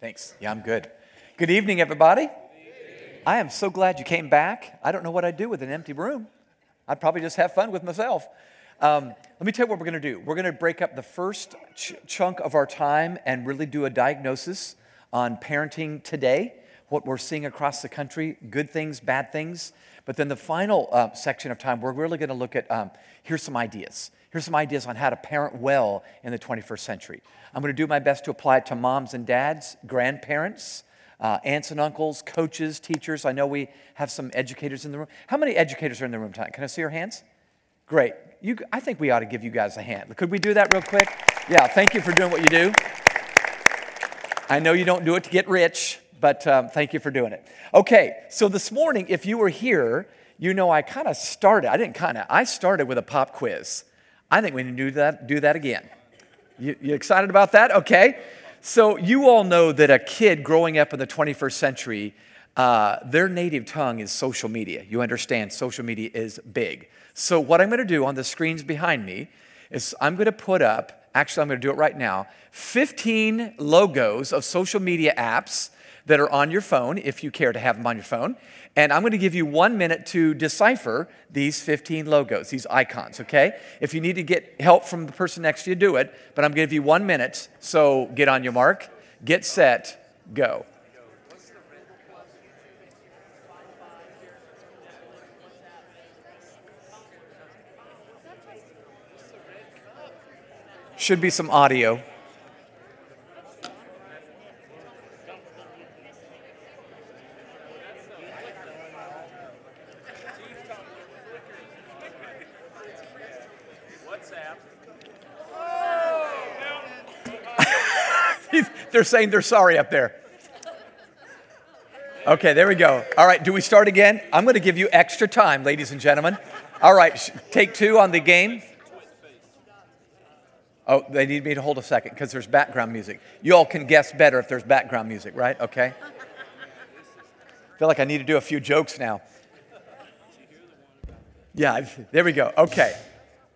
Thanks. Yeah, I'm good. Good evening, everybody. I am so glad you came back. I don't know what I'd do with an empty room. I'd probably just have fun with myself. Um, let me tell you what we're going to do. We're going to break up the first ch- chunk of our time and really do a diagnosis on parenting today, what we're seeing across the country, good things, bad things. But then the final uh, section of time, we're really going to look at um, here's some ideas. Here's some ideas on how to parent well in the 21st century. I'm going to do my best to apply it to moms and dads, grandparents, uh, aunts and uncles, coaches, teachers. I know we have some educators in the room. How many educators are in the room tonight? Can I see your hands? Great. You, I think we ought to give you guys a hand. Could we do that real quick? Yeah, thank you for doing what you do. I know you don't do it to get rich, but um, thank you for doing it. Okay, so this morning, if you were here, you know I kind of started, I didn't kind of, I started with a pop quiz. I think we need to do that, do that again. You, you excited about that? Okay. So, you all know that a kid growing up in the 21st century, uh, their native tongue is social media. You understand, social media is big. So, what I'm going to do on the screens behind me is I'm going to put up, actually, I'm going to do it right now, 15 logos of social media apps that are on your phone, if you care to have them on your phone. And I'm going to give you one minute to decipher these 15 logos, these icons, okay? If you need to get help from the person next to you, do it. But I'm going to give you one minute. So get on your mark, get set, go. Should be some audio. They're saying they're sorry up there. Okay, there we go. All right, do we start again? I'm going to give you extra time, ladies and gentlemen. All right, take two on the game. Oh, they need me to hold a second because there's background music. You all can guess better if there's background music, right? Okay. I feel like I need to do a few jokes now. Yeah, there we go. Okay.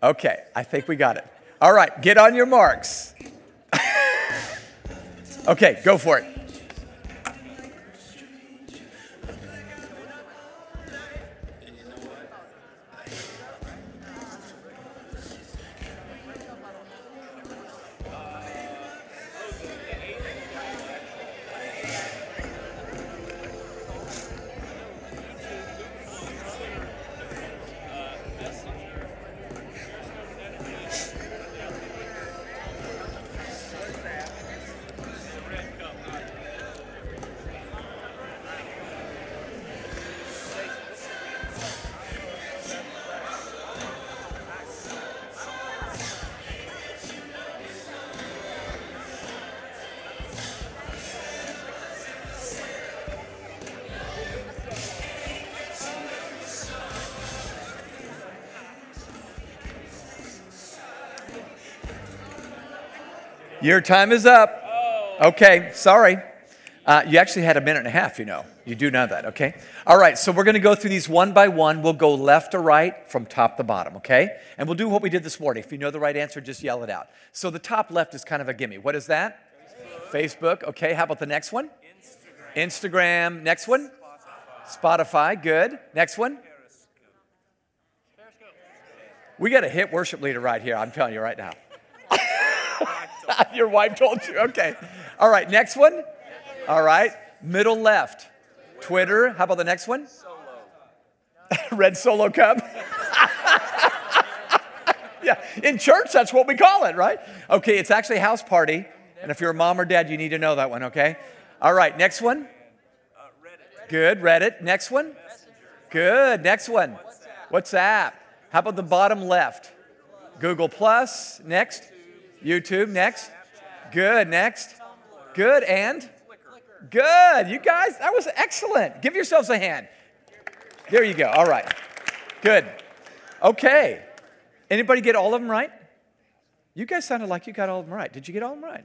Okay, I think we got it. All right, get on your marks. Okay, go for it. Your time is up. Okay, sorry. Uh, you actually had a minute and a half, you know. You do know that, okay? All right, so we're going to go through these one by one. We'll go left to right from top to bottom, okay? And we'll do what we did this morning. If you know the right answer, just yell it out. So the top left is kind of a gimme. What is that? Facebook. Facebook. Okay, how about the next one? Instagram. Instagram. Next one? Spotify. Spotify. Good. Next one? We got a hit worship leader right here, I'm telling you right now. Your wife told you. Okay. All right, next one. All right, middle left. Twitter. How about the next one? Red Solo Cup. yeah, in church, that's what we call it, right? Okay, it's actually house party. And if you're a mom or dad, you need to know that one, okay? All right, next one. Good, Reddit. Next one. Good, next one. WhatsApp. How about the bottom left? Google Plus. Next. YouTube, next. Good, next. Good, and? Good. You guys, that was excellent. Give yourselves a hand. There you go. All right. Good. Okay. Anybody get all of them right? You guys sounded like you got all of them right. Did you get all of them right?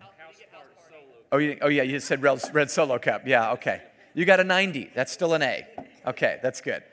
Oh, you, oh yeah, you said red, red solo cup. Yeah, okay. You got a 90. That's still an A. Okay, that's good.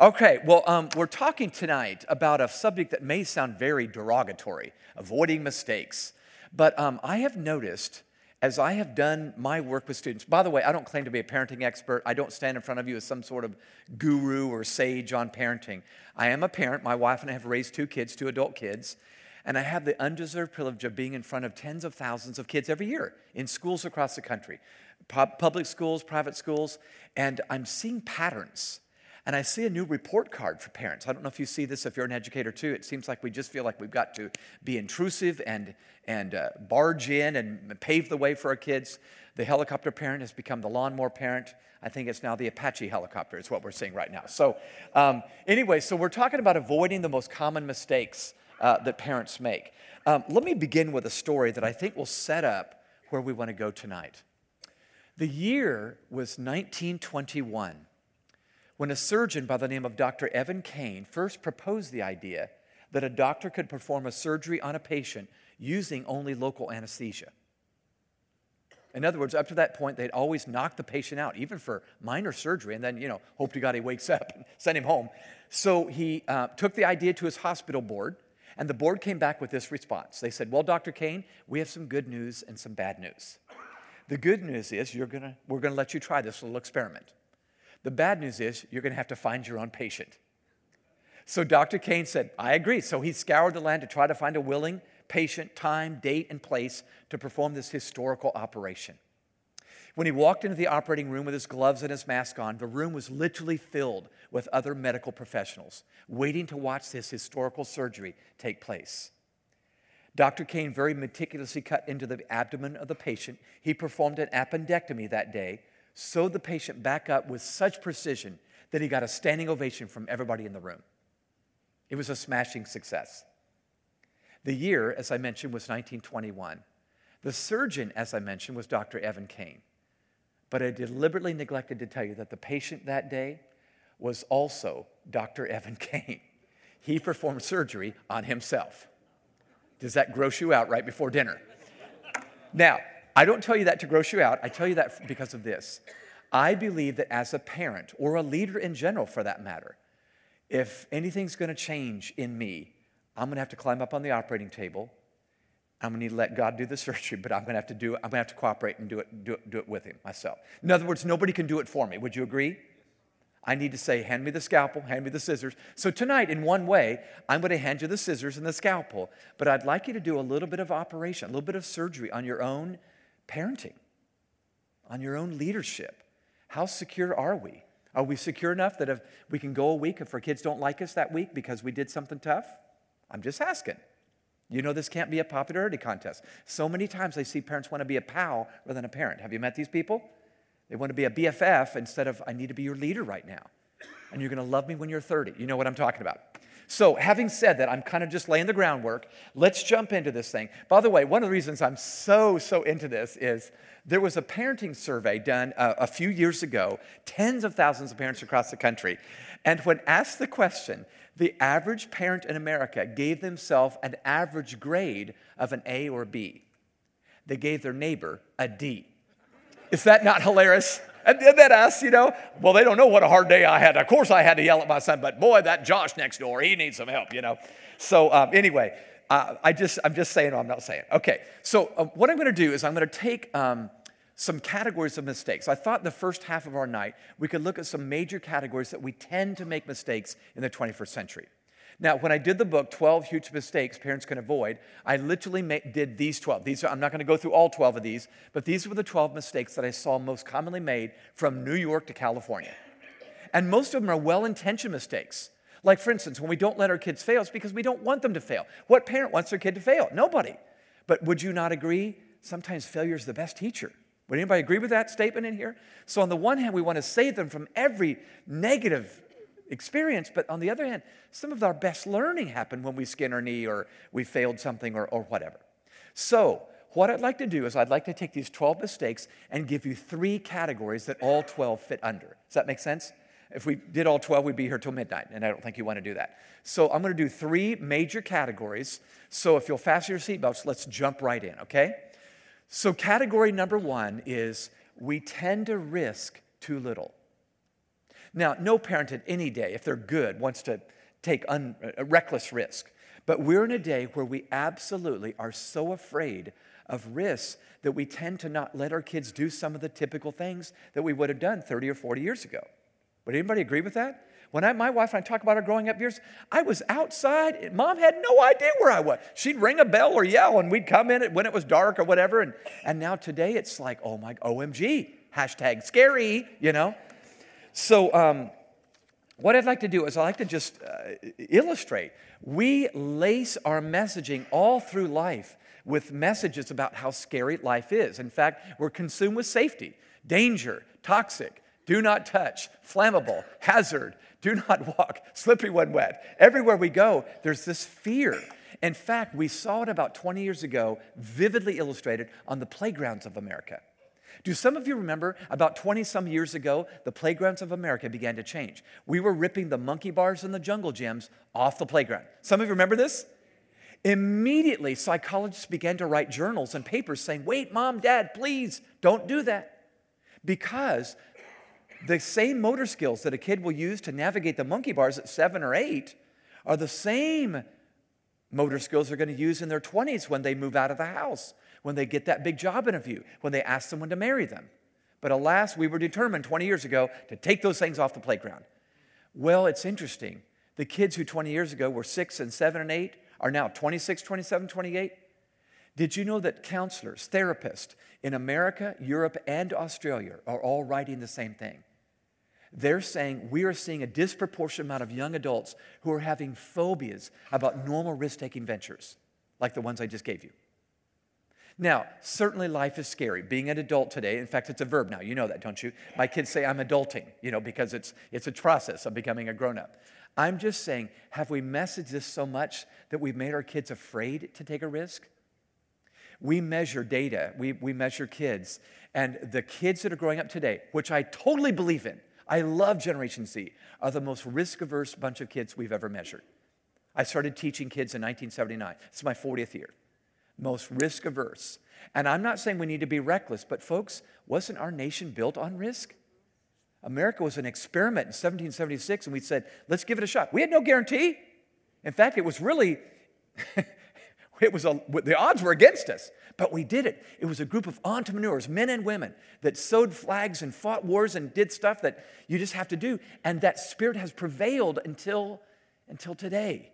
Okay, well, um, we're talking tonight about a subject that may sound very derogatory avoiding mistakes. But um, I have noticed as I have done my work with students, by the way, I don't claim to be a parenting expert. I don't stand in front of you as some sort of guru or sage on parenting. I am a parent. My wife and I have raised two kids, two adult kids. And I have the undeserved privilege of being in front of tens of thousands of kids every year in schools across the country, public schools, private schools. And I'm seeing patterns and I see a new report card for parents. I don't know if you see this if you're an educator too. It seems like we just feel like we've got to be intrusive and, and uh, barge in and pave the way for our kids. The helicopter parent has become the lawnmower parent. I think it's now the Apache helicopter, is what we're seeing right now. So, um, anyway, so we're talking about avoiding the most common mistakes uh, that parents make. Um, let me begin with a story that I think will set up where we want to go tonight. The year was 1921 when a surgeon by the name of Dr. Evan Kane first proposed the idea that a doctor could perform a surgery on a patient using only local anesthesia. In other words, up to that point, they'd always knock the patient out, even for minor surgery, and then, you know, hope to God he wakes up and send him home. So he uh, took the idea to his hospital board, and the board came back with this response. They said, Well, Dr. Kane, we have some good news and some bad news. The good news is you're gonna, we're going to let you try this little experiment. The bad news is you're going to have to find your own patient. So Dr. Kane said, I agree. So he scoured the land to try to find a willing patient, time, date, and place to perform this historical operation. When he walked into the operating room with his gloves and his mask on, the room was literally filled with other medical professionals waiting to watch this historical surgery take place. Dr. Kane very meticulously cut into the abdomen of the patient. He performed an appendectomy that day sewed the patient back up with such precision that he got a standing ovation from everybody in the room. It was a smashing success. The year, as I mentioned, was 1921. The surgeon, as I mentioned, was Dr. Evan Kane. But I deliberately neglected to tell you that the patient that day was also Dr. Evan Kane. He performed surgery on himself. Does that gross you out right before dinner? Now, I don't tell you that to gross you out. I tell you that because of this. I believe that as a parent, or a leader in general for that matter, if anything's going to change in me, I'm going to have to climb up on the operating table. I'm going to need to let God do the surgery, but I'm going to have to do it. I'm going to have to cooperate and do it, do it, do it with Him myself. In other words, nobody can do it for me. Would you agree? I need to say, hand me the scalpel, hand me the scissors. So tonight, in one way, I'm going to hand you the scissors and the scalpel, but I'd like you to do a little bit of operation, a little bit of surgery on your own parenting, on your own leadership. How secure are we? Are we secure enough that if we can go a week if our kids don't like us that week because we did something tough? I'm just asking. You know, this can't be a popularity contest. So many times I see parents want to be a pal rather than a parent. Have you met these people? They want to be a BFF instead of, I need to be your leader right now. And you're going to love me when you're 30. You know what I'm talking about. So, having said that, I'm kind of just laying the groundwork. Let's jump into this thing. By the way, one of the reasons I'm so, so into this is there was a parenting survey done uh, a few years ago, tens of thousands of parents across the country. And when asked the question, the average parent in America gave themselves an average grade of an A or B. They gave their neighbor a D. Is that not hilarious? And then us, you know, well, they don't know what a hard day I had. Of course, I had to yell at my son, but boy, that Josh next door, he needs some help, you know. So um, anyway, uh, I just, I'm just saying, I'm not saying. Okay, so uh, what I'm going to do is I'm going to take um, some categories of mistakes. I thought the first half of our night we could look at some major categories that we tend to make mistakes in the 21st century. Now, when I did the book, 12 Huge Mistakes Parents Can Avoid, I literally did these 12. These are, I'm not going to go through all 12 of these, but these were the 12 mistakes that I saw most commonly made from New York to California. And most of them are well intentioned mistakes. Like, for instance, when we don't let our kids fail, it's because we don't want them to fail. What parent wants their kid to fail? Nobody. But would you not agree? Sometimes failure is the best teacher. Would anybody agree with that statement in here? So, on the one hand, we want to save them from every negative experience. But on the other hand, some of our best learning happened when we skin our knee or we failed something or, or whatever. So, what I'd like to do is I'd like to take these 12 mistakes and give you three categories that all 12 fit under. Does that make sense? If we did all 12, we'd be here till midnight, and I don't think you want to do that. So I'm going to do three major categories. So if you'll fasten your seatbelts, let's jump right in, okay? So, category number one is we tend to risk too little. Now, no parent at any day, if they're good, wants to take un, a reckless risk. But we're in a day where we absolutely are so afraid of risks that we tend to not let our kids do some of the typical things that we would have done 30 or 40 years ago. Would anybody agree with that? When I, my wife and I talk about our growing up years, I was outside. Mom had no idea where I was. She'd ring a bell or yell, and we'd come in when it was dark or whatever. And, and now today it's like, oh my, OMG, hashtag scary, you know? So, um, what I'd like to do is I'd like to just uh, illustrate. We lace our messaging all through life with messages about how scary life is. In fact, we're consumed with safety, danger, toxic, do not touch, flammable, hazard, do not walk, slippery when wet. Everywhere we go, there's this fear. In fact, we saw it about 20 years ago, vividly illustrated on the playgrounds of America. Do some of you remember about 20 some years ago, the playgrounds of America began to change? We were ripping the monkey bars and the jungle gyms off the playground. Some of you remember this? Immediately, psychologists began to write journals and papers saying, Wait, mom, dad, please don't do that. Because the same motor skills that a kid will use to navigate the monkey bars at seven or eight are the same motor skills they're going to use in their 20s when they move out of the house, when they get that big job interview, when they ask someone to marry them. But alas, we were determined 20 years ago to take those things off the playground. Well, it's interesting. The kids who 20 years ago were six and seven and eight are now 26, 27, 28. Did you know that counselors, therapists in America, Europe, and Australia are all writing the same thing? They're saying we are seeing a disproportionate amount of young adults who are having phobias about normal risk taking ventures, like the ones I just gave you. Now, certainly life is scary. Being an adult today, in fact, it's a verb now. You know that, don't you? My kids say I'm adulting, you know, because it's, it's a process of becoming a grown up. I'm just saying, have we messaged this so much that we've made our kids afraid to take a risk? We measure data, we, we measure kids, and the kids that are growing up today, which I totally believe in, I love Generation Z, are the most risk averse bunch of kids we've ever measured. I started teaching kids in 1979. It's my 40th year. Most risk averse. And I'm not saying we need to be reckless, but folks, wasn't our nation built on risk? America was an experiment in 1776, and we said, let's give it a shot. We had no guarantee. In fact, it was really, it was a, the odds were against us. But we did it. It was a group of entrepreneurs, men and women, that sewed flags and fought wars and did stuff that you just have to do. And that spirit has prevailed until, until today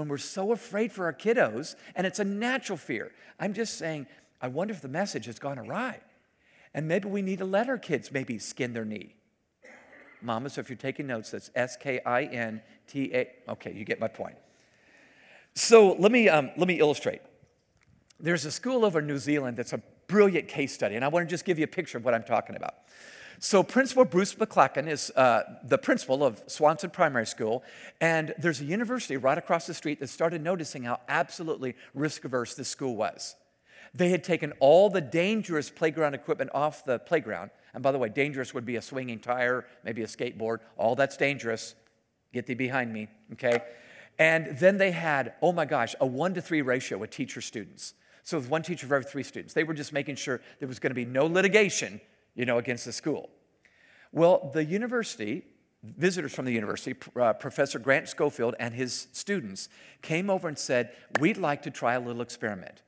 when we're so afraid for our kiddos, and it's a natural fear. I'm just saying, I wonder if the message has gone awry. And maybe we need to let our kids maybe skin their knee. Mama, so if you're taking notes, that's S K I N T A. Okay, you get my point. So let me, um, let me illustrate. There's a school over in New Zealand that's a brilliant case study, and I want to just give you a picture of what I'm talking about. So, Principal Bruce McLachlan is uh, the principal of Swanson Primary School, and there's a university right across the street that started noticing how absolutely risk averse this school was. They had taken all the dangerous playground equipment off the playground. And by the way, dangerous would be a swinging tire, maybe a skateboard. All that's dangerous. Get thee behind me, okay? And then they had, oh my gosh, a one to three ratio with teacher students. So with one teacher for every three students. They were just making sure there was going to be no litigation, you know, against the school. Well, the university, visitors from the university, uh, Professor Grant Schofield and his students came over and said, We'd like to try a little experiment.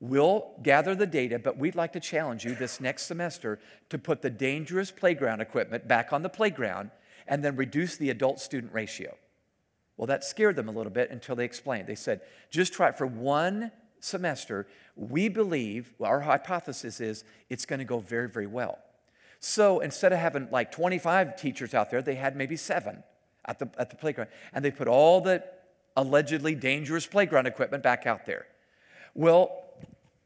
We'll gather the data, but we'd like to challenge you this next semester to put the dangerous playground equipment back on the playground and then reduce the adult student ratio. Well, that scared them a little bit until they explained. They said, just try it for one semester, we believe, well, our hypothesis is it's going to go very, very well. So instead of having like 25 teachers out there, they had maybe seven at the, at the playground. And they put all the allegedly dangerous playground equipment back out there. Well,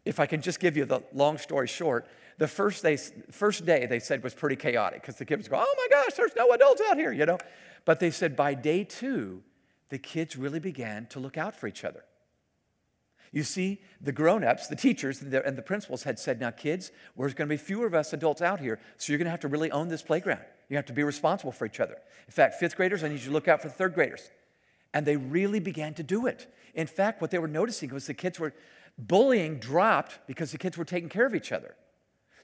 if I can just give you the long story short, the first day, first day they said was pretty chaotic because the kids go, oh my gosh, there's no adults out here, you know. But they said by day two, the kids really began to look out for each other. You see, the grown ups, the teachers, and the, and the, principals had said, Now, kids, there's going to be fewer of us adults out here, so you're going to have to really own this playground. You have to be responsible for each other. In fact, fifth graders, I need you to look out for the third graders. And they really began to do it. In fact, what they were noticing was the kids were, bullying dropped because the kids were taking care of each other.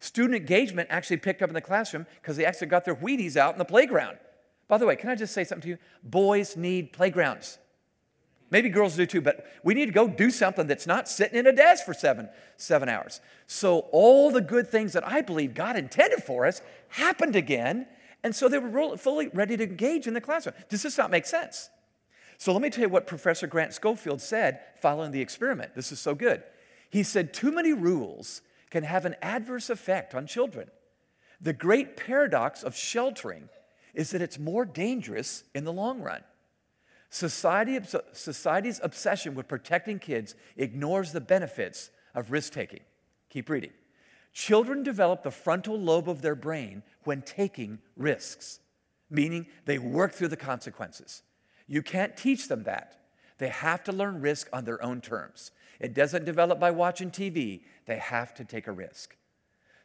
Student engagement actually picked up in the classroom because they actually got their Wheaties out in the playground. By the way, can I just say something to you? Boys need playgrounds. Maybe girls do too, but we need to go do something that's not sitting in a desk for seven, seven hours. So all the good things that I believe God intended for us happened again. And so they were fully ready to engage in the classroom. Does this not make sense? So let me tell you what Professor Grant Schofield said following the experiment. This is so good. He said, Too many rules can have an adverse effect on children. The great paradox of sheltering is that it's more dangerous in the long run. Society, society's obsession with protecting kids ignores the benefits of risk taking. Keep reading. Children develop the frontal lobe of their brain when taking risks, meaning they work through the consequences. You can't teach them that. They have to learn risk on their own terms. It doesn't develop by watching TV, they have to take a risk.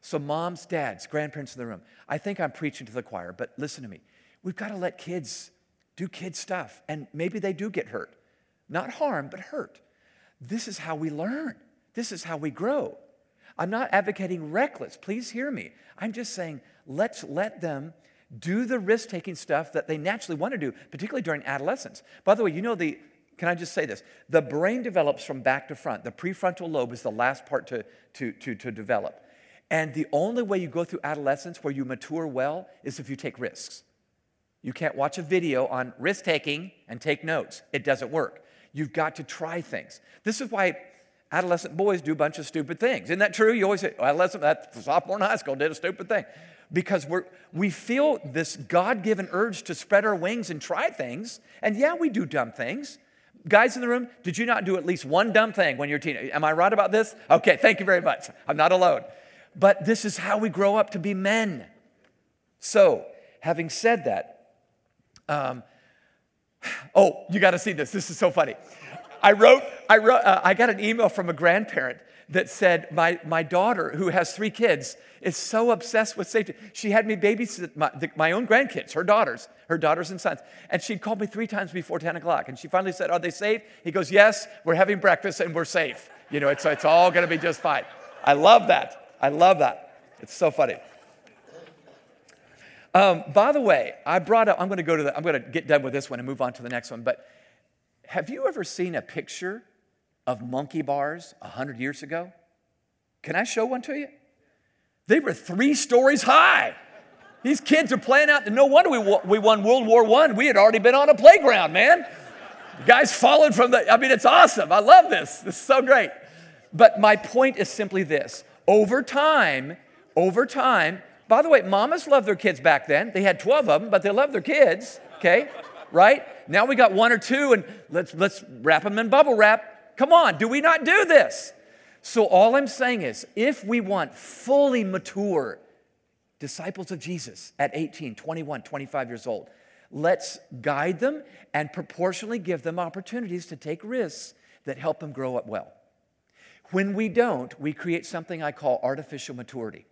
So, moms, dads, grandparents in the room, I think I'm preaching to the choir, but listen to me. We've got to let kids do kid stuff, and maybe they do get hurt. Not harm, but hurt. This is how we learn, this is how we grow. I'm not advocating reckless, please hear me. I'm just saying let's let them do the risk taking stuff that they naturally want to do, particularly during adolescence. By the way, you know the, can I just say this? The brain develops from back to front. The prefrontal lobe is the last part to, to, to, to develop. And the only way you go through adolescence where you mature well is if you take risks. You can't watch a video on risk taking and take notes. It doesn't work. You've got to try things. This is why adolescent boys do a bunch of stupid things. Isn't that true? You always say, oh, adolescent, that sophomore in high school did a stupid thing. Because we're, we feel this God given urge to spread our wings and try things. And yeah, we do dumb things. Guys in the room, did you not do at least one dumb thing when you're a teenager? Am I right about this? Okay, thank you very much. I'm not alone. But this is how we grow up to be men. So, having said that, um, oh, you got to see this. This is so funny. I wrote, I wrote, uh, I got an email from a grandparent that said, my, my daughter, who has three kids, is so obsessed with safety. She had me babysit my, the, my own grandkids, her daughters, her daughters and sons. And she'd called me three times before 10 o'clock. And she finally said, Are they safe? He goes, Yes, we're having breakfast and we're safe. You know, it's, it's all going to be just fine. I love that. I love that. It's so funny. Um, by the way, I brought up, I'm going to go to the, I'm going to get done with this one and move on to the next one. But have you ever seen a picture of monkey bars 100 years ago? Can I show one to you? They were three stories high. These kids are playing out. No wonder we, we won World War I. We had already been on a playground, man. The guys falling from the, I mean, it's awesome. I love this. This is so great. But my point is simply this over time, over time, by the way, mamas loved their kids back then. They had 12 of them, but they loved their kids, okay? Right? Now we got one or two, and let's, let's wrap them in bubble wrap. Come on, do we not do this? So, all I'm saying is if we want fully mature disciples of Jesus at 18, 21, 25 years old, let's guide them and proportionally give them opportunities to take risks that help them grow up well. When we don't, we create something I call artificial maturity.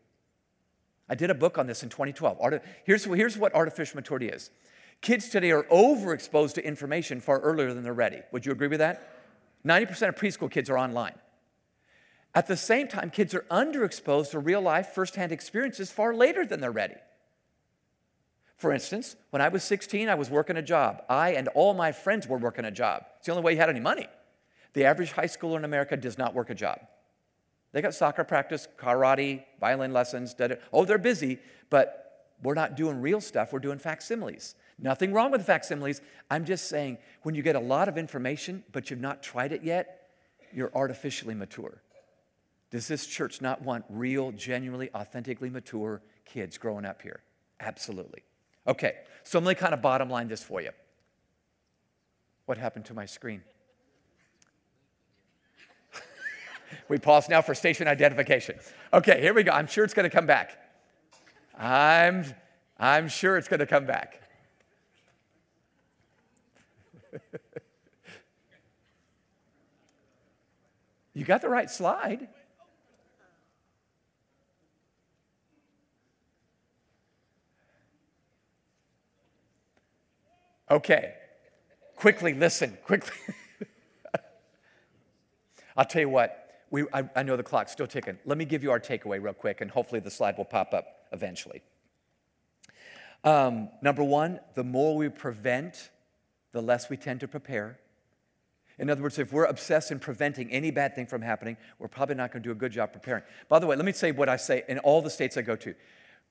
I did a book on this in 2012. Here's, here's what artificial maturity is kids today are overexposed to information far earlier than they're ready. Would you agree with that? 90% of preschool kids are online. At the same time, kids are underexposed to real life, firsthand experiences far later than they're ready. For instance, when I was 16, I was working a job. I and all my friends were working a job. It's the only way you had any money. The average high schooler in America does not work a job. They got soccer practice, karate, violin lessons. Da, da. Oh, they're busy, but we're not doing real stuff. We're doing facsimiles. Nothing wrong with facsimiles. I'm just saying when you get a lot of information, but you've not tried it yet, you're artificially mature. Does this church not want real, genuinely, authentically mature kids growing up here? Absolutely. Okay, so I'm going to kind of bottom line this for you. What happened to my screen? We pause now for station identification. Okay, here we go. I'm sure it's going to come back. I'm, I'm sure it's going to come back. you got the right slide. Okay, quickly listen, quickly. I'll tell you what, we, I, I know the clock's still ticking. Let me give you our takeaway real quick, and hopefully the slide will pop up eventually. Um, number one, the more we prevent, the less we tend to prepare. In other words, if we're obsessed in preventing any bad thing from happening, we're probably not going to do a good job preparing. By the way, let me say what I say in all the states I go to.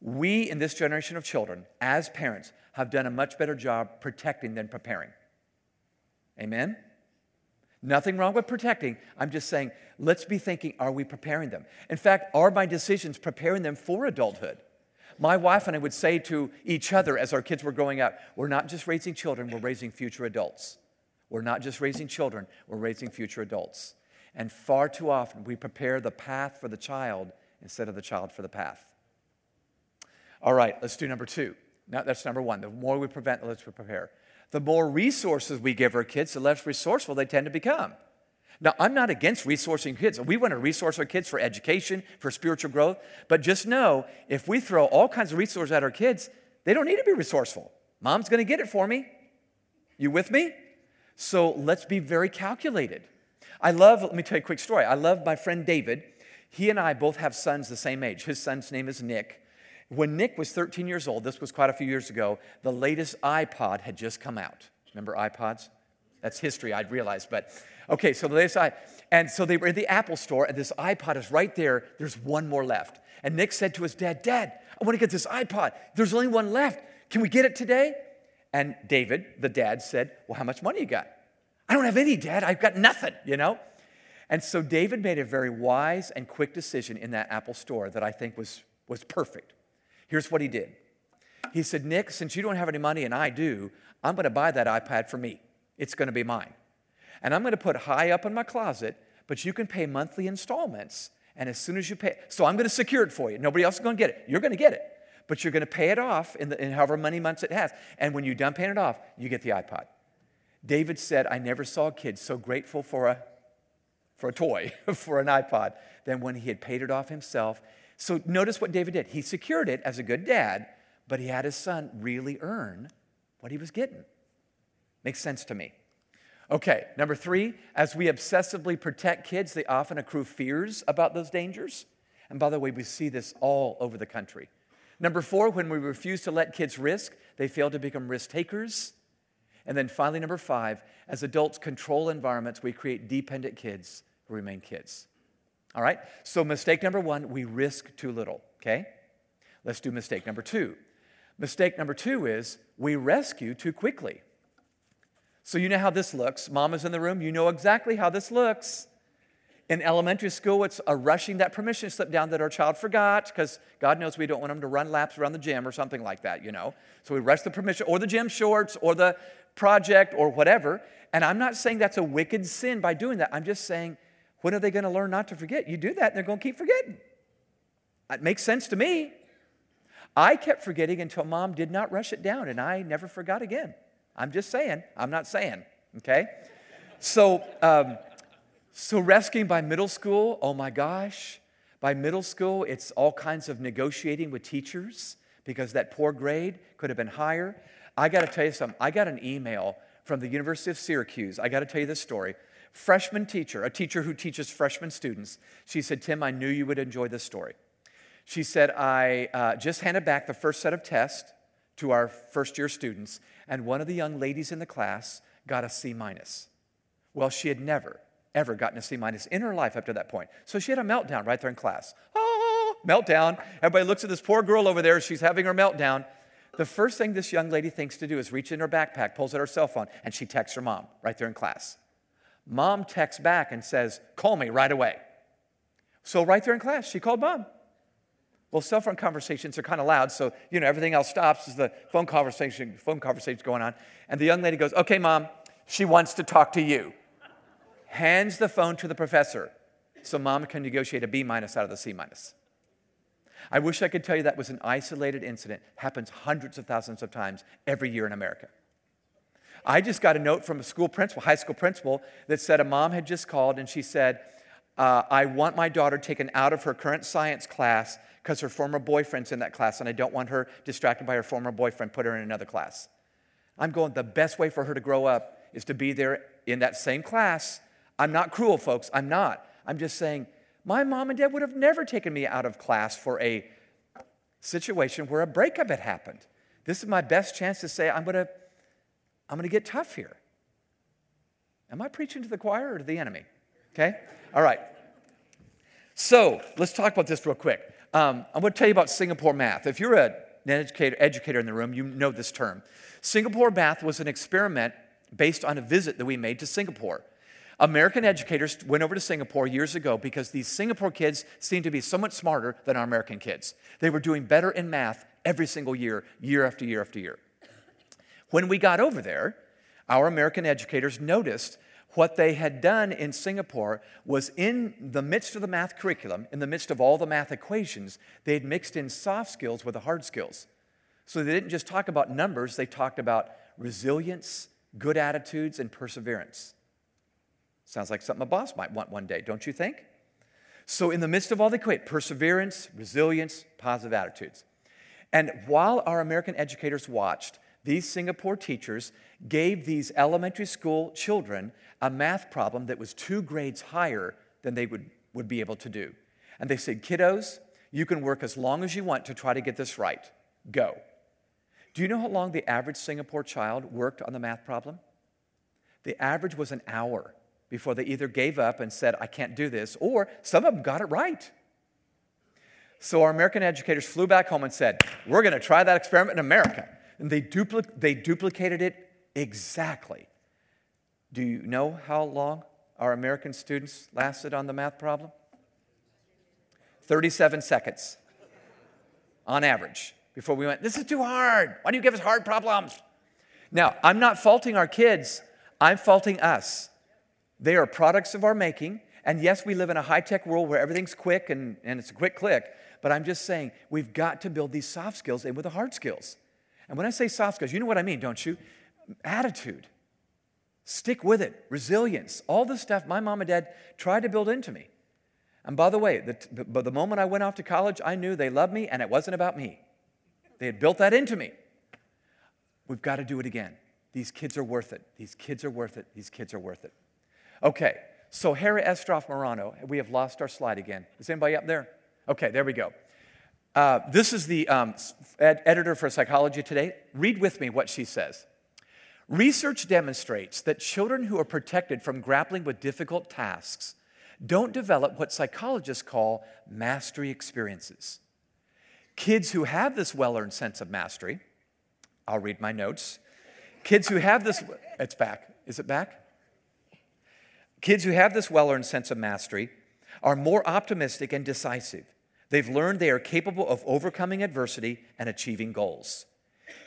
We, in this generation of children, as parents, have done a much better job protecting than preparing. Amen? Nothing wrong with protecting. I'm just saying, let's be thinking, are we preparing them? In fact, are my decisions preparing them for adulthood? My wife and I would say to each other as our kids were growing up, we're not just raising children, we're raising future adults. We're not just raising children, we're raising future adults. And far too often, we prepare the path for the child instead of the child for the path. All right, let's do number two. Now, that's number one. The more we prevent, the less we prepare. The more resources we give our kids, the less resourceful they tend to become. Now, I'm not against resourcing kids. We want to resource our kids for education, for spiritual growth. But just know if we throw all kinds of resources at our kids, they don't need to be resourceful. Mom's going to get it for me. You with me? So let's be very calculated. I love, let me tell you a quick story. I love my friend David. He and I both have sons the same age. His son's name is Nick. When Nick was 13 years old, this was quite a few years ago, the latest iPod had just come out. Remember iPods? That's history, I'd realize. But okay, so the latest i, and so they were in the Apple store, and this iPod is right there. There's one more left. And Nick said to his dad, Dad, I want to get this iPod. There's only one left. Can we get it today? And David, the dad, said, Well, how much money you got? I don't have any, Dad. I've got nothing, you know? And so David made a very wise and quick decision in that Apple store that I think was, was perfect. Here's what he did He said, Nick, since you don't have any money and I do, I'm going to buy that iPad for me. It's going to be mine. And I'm going to put high up in my closet, but you can pay monthly installments. And as soon as you pay, so I'm going to secure it for you. Nobody else is going to get it. You're going to get it but you're going to pay it off in, the, in however many months it has. And when you're done paying it off, you get the iPod. David said, I never saw a kid so grateful for a, for a toy, for an iPod, than when he had paid it off himself. So notice what David did. He secured it as a good dad, but he had his son really earn what he was getting. Makes sense to me. Okay, number three, as we obsessively protect kids, they often accrue fears about those dangers. And by the way, we see this all over the country. Number four, when we refuse to let kids risk, they fail to become risk takers. And then finally, number five, as adults control environments, we create dependent kids who remain kids. All right? So, mistake number one, we risk too little, okay? Let's do mistake number two. Mistake number two is we rescue too quickly. So, you know how this looks. Mama's in the room, you know exactly how this looks. In elementary school, it's a rushing that permission slip down that our child forgot because God knows we don't want them to run laps around the gym or something like that, you know. So we rush the permission or the gym shorts or the project or whatever. And I'm not saying that's a wicked sin by doing that. I'm just saying, when are they going to learn not to forget? You do that, and they're going to keep forgetting. It makes sense to me. I kept forgetting until mom did not rush it down, and I never forgot again. I'm just saying. I'm not saying. Okay? So, um, so, rescuing by middle school, oh my gosh. By middle school, it's all kinds of negotiating with teachers because that poor grade could have been higher. I got to tell you something. I got an email from the University of Syracuse. I got to tell you this story. Freshman teacher, a teacher who teaches freshman students, she said, Tim, I knew you would enjoy this story. She said, I uh, just handed back the first set of tests to our first year students, and one of the young ladies in the class got a C minus. Well, she had never, ever gotten a C minus in her life up to that point. So she had a meltdown right there in class. Oh, meltdown. Everybody looks at this poor girl over there. She's having her meltdown. The first thing this young lady thinks to do is reach in her backpack, pulls out her cell phone, and she texts her mom right there in class. Mom texts back and says, Call me right away. So, right there in class, she called mom. Well, cell phone conversations are kind of loud, so you know everything else stops as the phone conversation, phone conversation's going on. And the young lady goes, Okay, mom, she wants to talk to you hands the phone to the professor so mom can negotiate a B minus out of the C minus. I wish I could tell you that was an isolated incident. Happens hundreds of thousands of times every year in America. I just got a note from a school principal, high school principal, that said a mom had just called and she said, uh, I want my daughter taken out of her current science class because her former boyfriend's in that class and I don't want her distracted by her former boyfriend, put her in another class. I'm going, the best way for her to grow up is to be there in that same class I'm not cruel, folks. I'm not. I'm just saying, my mom and dad would have never taken me out of class for a situation where a breakup had happened. This is my best chance to say, I'm going to I'm going to get tough here. Am I preaching to the choir or to the enemy? Okay? All right. So let's talk about this real quick. Um, I'm going to tell you about Singapore math. If you're a, an educator, educator in the room, you know this term. Singapore math was an experiment based on a visit that we made to Singapore. American educators went over to Singapore years ago because these Singapore kids seemed to be so much smarter than our American kids. They were doing better in math every single year, year after year after year. When we got over there, our American educators noticed what they had done in Singapore was in the midst of the math curriculum, in the midst of all the math equations, they had mixed in soft skills with the hard skills. So they didn't just talk about numbers, they talked about resilience, good attitudes, and perseverance. Sounds like something a boss might want one day, don't you think? So, in the midst of all the equate, perseverance, resilience, positive attitudes. And while our American educators watched, these Singapore teachers gave these elementary school children a math problem that was two grades higher than they would, would be able to do. And they said, Kiddos, you can work as long as you want to try to get this right. Go. Do you know how long the average Singapore child worked on the math problem? The average was an hour before they either gave up and said, I can't do this, or some of them got it right. So our American educators flew back home and said, We're going to try that experiment in America. And they, dupli- they duplicated it exactly. Do you know how long our American students lasted on the math problem? 37 seconds on average before we went, This is too hard. Why do you give us hard problems? Now, I'm not faulting our kids, I'm faulting us. They are products of our making. And yes, we live in a high tech world where everything's quick and, and it's a quick click. But I'm just saying, we've got to build these soft skills in with the hard skills. And when I say soft skills, you know what I mean, don't you? Attitude, stick with it, resilience, all the stuff my mom and dad tried to build into me. And by the way, the, the, the moment I went off to college, I knew they loved me and it wasn't about me. They had built that into me. We've got to do it again. These kids are worth it. These kids are worth it. These kids are worth it. Okay, so Hara Estroff Marano, we have lost our slide again. Is anybody up there? Okay, there we go. Uh, this is the um, ed- editor for Psychology Today. Read with me what she says. Research demonstrates that children who are protected from grappling with difficult tasks don't develop what psychologists call mastery experiences. Kids who have this well earned sense of mastery, I'll read my notes. Kids who have this, it's back. Is it back? Kids who have this well earned sense of mastery are more optimistic and decisive. They've learned they are capable of overcoming adversity and achieving goals.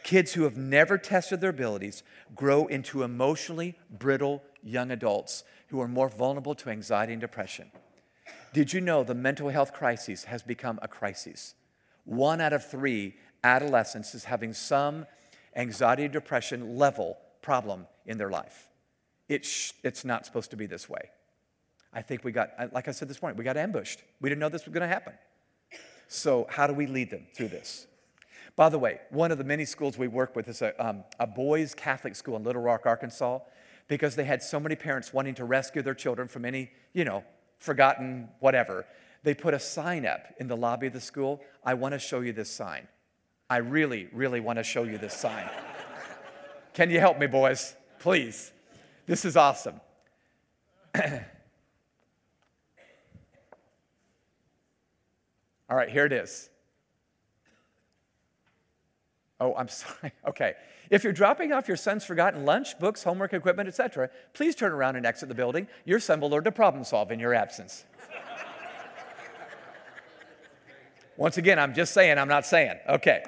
Kids who have never tested their abilities grow into emotionally brittle young adults who are more vulnerable to anxiety and depression. Did you know the mental health crisis has become a crisis? One out of three adolescents is having some anxiety depression level problem in their life. It sh- it's not supposed to be this way. I think we got, like I said this morning, we got ambushed. We didn't know this was going to happen. So, how do we lead them through this? By the way, one of the many schools we work with is a, um, a boys' Catholic school in Little Rock, Arkansas, because they had so many parents wanting to rescue their children from any, you know, forgotten whatever. They put a sign up in the lobby of the school I want to show you this sign. I really, really want to show you this sign. Can you help me, boys? Please. This is awesome. All right, here it is. Oh, I'm sorry. Okay. If you're dropping off your son's forgotten lunch, books, homework equipment, etc., please turn around and exit the building. Your son will learn to problem solve in your absence. Once again, I'm just saying, I'm not saying. Okay.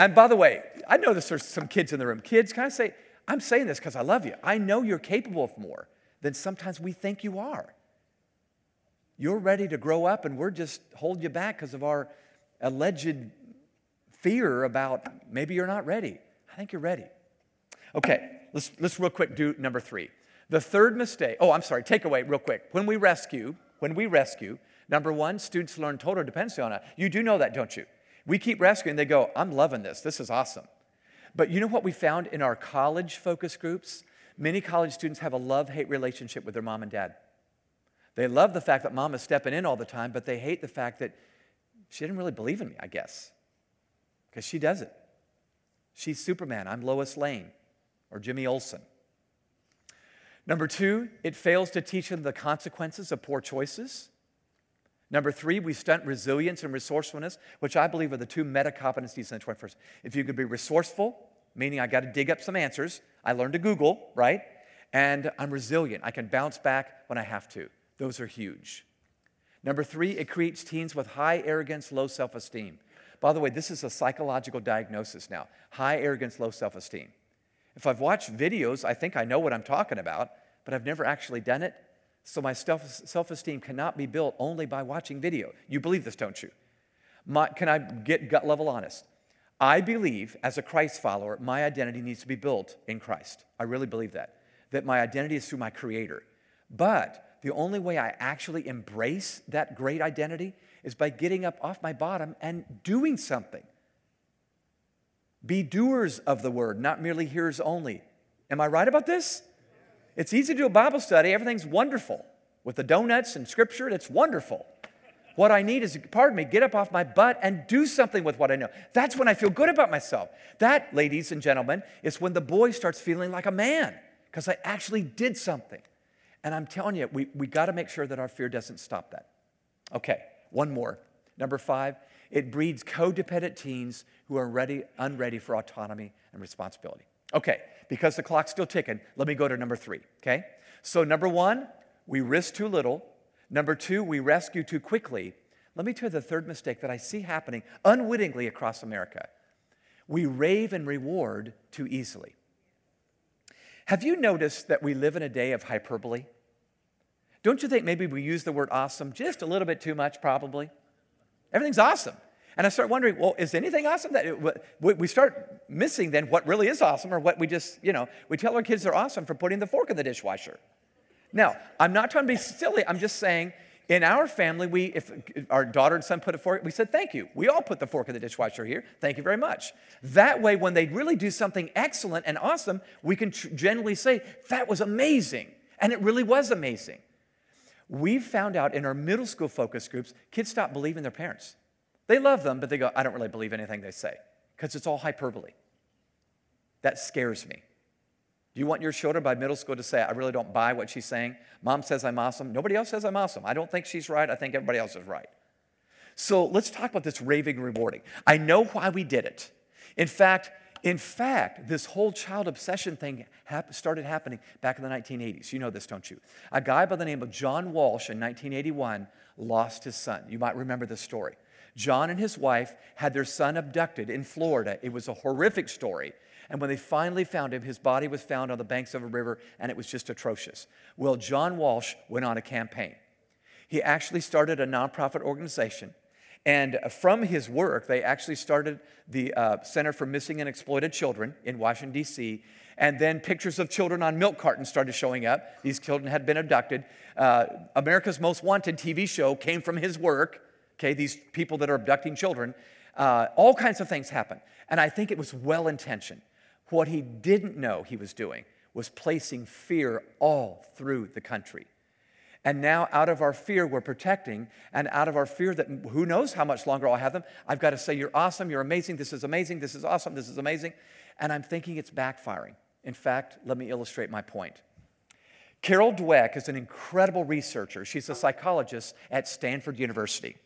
And by the way, I know there's some kids in the room. Kids, can I say, I'm saying this because I love you. I know you're capable of more than sometimes we think you are. You're ready to grow up, and we're just hold you back because of our alleged fear about maybe you're not ready. I think you're ready. Okay, let's, let's real quick do number three. The third mistake, oh, I'm sorry, takeaway real quick. When we rescue, when we rescue, number one, students learn total dependency on us. You do know that, don't you? We keep rescuing, they go, I'm loving this. This is awesome. But you know what we found in our college focus groups? Many college students have a love hate relationship with their mom and dad. They love the fact that mom is stepping in all the time, but they hate the fact that she didn't really believe in me, I guess, because she does it. She's Superman. I'm Lois Lane or Jimmy Olsen. Number two, it fails to teach them the consequences of poor choices. Number three, we stunt resilience and resourcefulness, which I believe are the two meta competencies in the 21st. If you could be resourceful, meaning I got to dig up some answers, I learned to Google, right? And I'm resilient. I can bounce back when I have to. Those are huge. Number three, it creates teens with high arrogance, low self esteem. By the way, this is a psychological diagnosis now high arrogance, low self esteem. If I've watched videos, I think I know what I'm talking about, but I've never actually done it. So my self esteem cannot be built only by watching video. You believe this, don't you? My, can I get gut level honest? I believe, as a Christ follower, my identity needs to be built in Christ. I really believe that. That my identity is through my Creator. But the only way I actually embrace that great identity is by getting up off my bottom and doing something. Be doers of the word, not merely hearers only. Am I right about this? It's easy to do a Bible study, everything's wonderful. With the donuts and scripture, it's wonderful. What I need is, pardon me, get up off my butt and do something with what I know. That's when I feel good about myself. That, ladies and gentlemen, is when the boy starts feeling like a man because I actually did something. And I'm telling you, we, we got to make sure that our fear doesn't stop that. Okay, one more. Number five, it breeds codependent teens who are ready, unready for autonomy and responsibility. Okay, because the clock's still ticking, let me go to number three, okay? So, number one, we risk too little. Number two, we rescue too quickly. Let me tell you the third mistake that I see happening unwittingly across America. We rave and reward too easily. Have you noticed that we live in a day of hyperbole? Don't you think maybe we use the word awesome just a little bit too much, probably? Everything's awesome. And I start wondering, well, is anything awesome? That we start missing then what really is awesome, or what we just, you know, we tell our kids they're awesome for putting the fork in the dishwasher. Now, I'm not trying to be silly. I'm just saying, in our family, we, if our daughter and son put a fork, we said, thank you. We all put the fork in the dishwasher here. Thank you very much. That way, when they really do something excellent and awesome, we can tr- generally say, that was amazing. And it really was amazing. We've found out in our middle school focus groups, kids stop believing their parents. They love them, but they go, I don't really believe anything they say because it's all hyperbole. That scares me. You want your children by middle school to say, I really don't buy what she's saying? Mom says I'm awesome. Nobody else says I'm awesome. I don't think she's right. I think everybody else is right. So let's talk about this raving rewarding. I know why we did it. In fact, in fact, this whole child obsession thing hap- started happening back in the 1980s. You know this, don't you? A guy by the name of John Walsh in 1981 lost his son. You might remember this story. John and his wife had their son abducted in Florida. It was a horrific story. And when they finally found him, his body was found on the banks of a river, and it was just atrocious. Well, John Walsh went on a campaign. He actually started a nonprofit organization. And from his work, they actually started the uh, Center for Missing and Exploited Children in Washington, D.C. And then pictures of children on milk cartons started showing up. These children had been abducted. Uh, America's Most Wanted TV show came from his work okay, these people that are abducting children. Uh, all kinds of things happen. And I think it was well intentioned. What he didn't know he was doing was placing fear all through the country. And now, out of our fear, we're protecting, and out of our fear that who knows how much longer I'll have them, I've got to say, You're awesome, you're amazing, this is amazing, this is awesome, this is amazing. And I'm thinking it's backfiring. In fact, let me illustrate my point. Carol Dweck is an incredible researcher. She's a psychologist at Stanford University.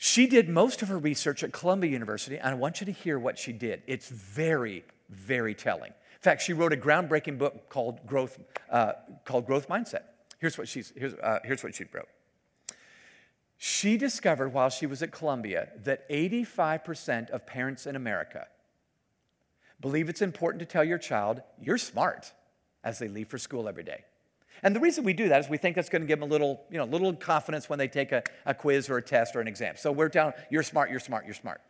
She did most of her research at Columbia University, and I want you to hear what she did. It's very, very telling. In fact, she wrote a groundbreaking book called Growth, uh, called Growth Mindset. Here's what, she's, here's, uh, here's what she wrote. She discovered while she was at Columbia that 85% of parents in America believe it's important to tell your child, you're smart, as they leave for school every day. And the reason we do that is we think that's going to give them a little, you know, little confidence when they take a, a quiz or a test or an exam. So we're down, you're smart, you're smart, you're smart.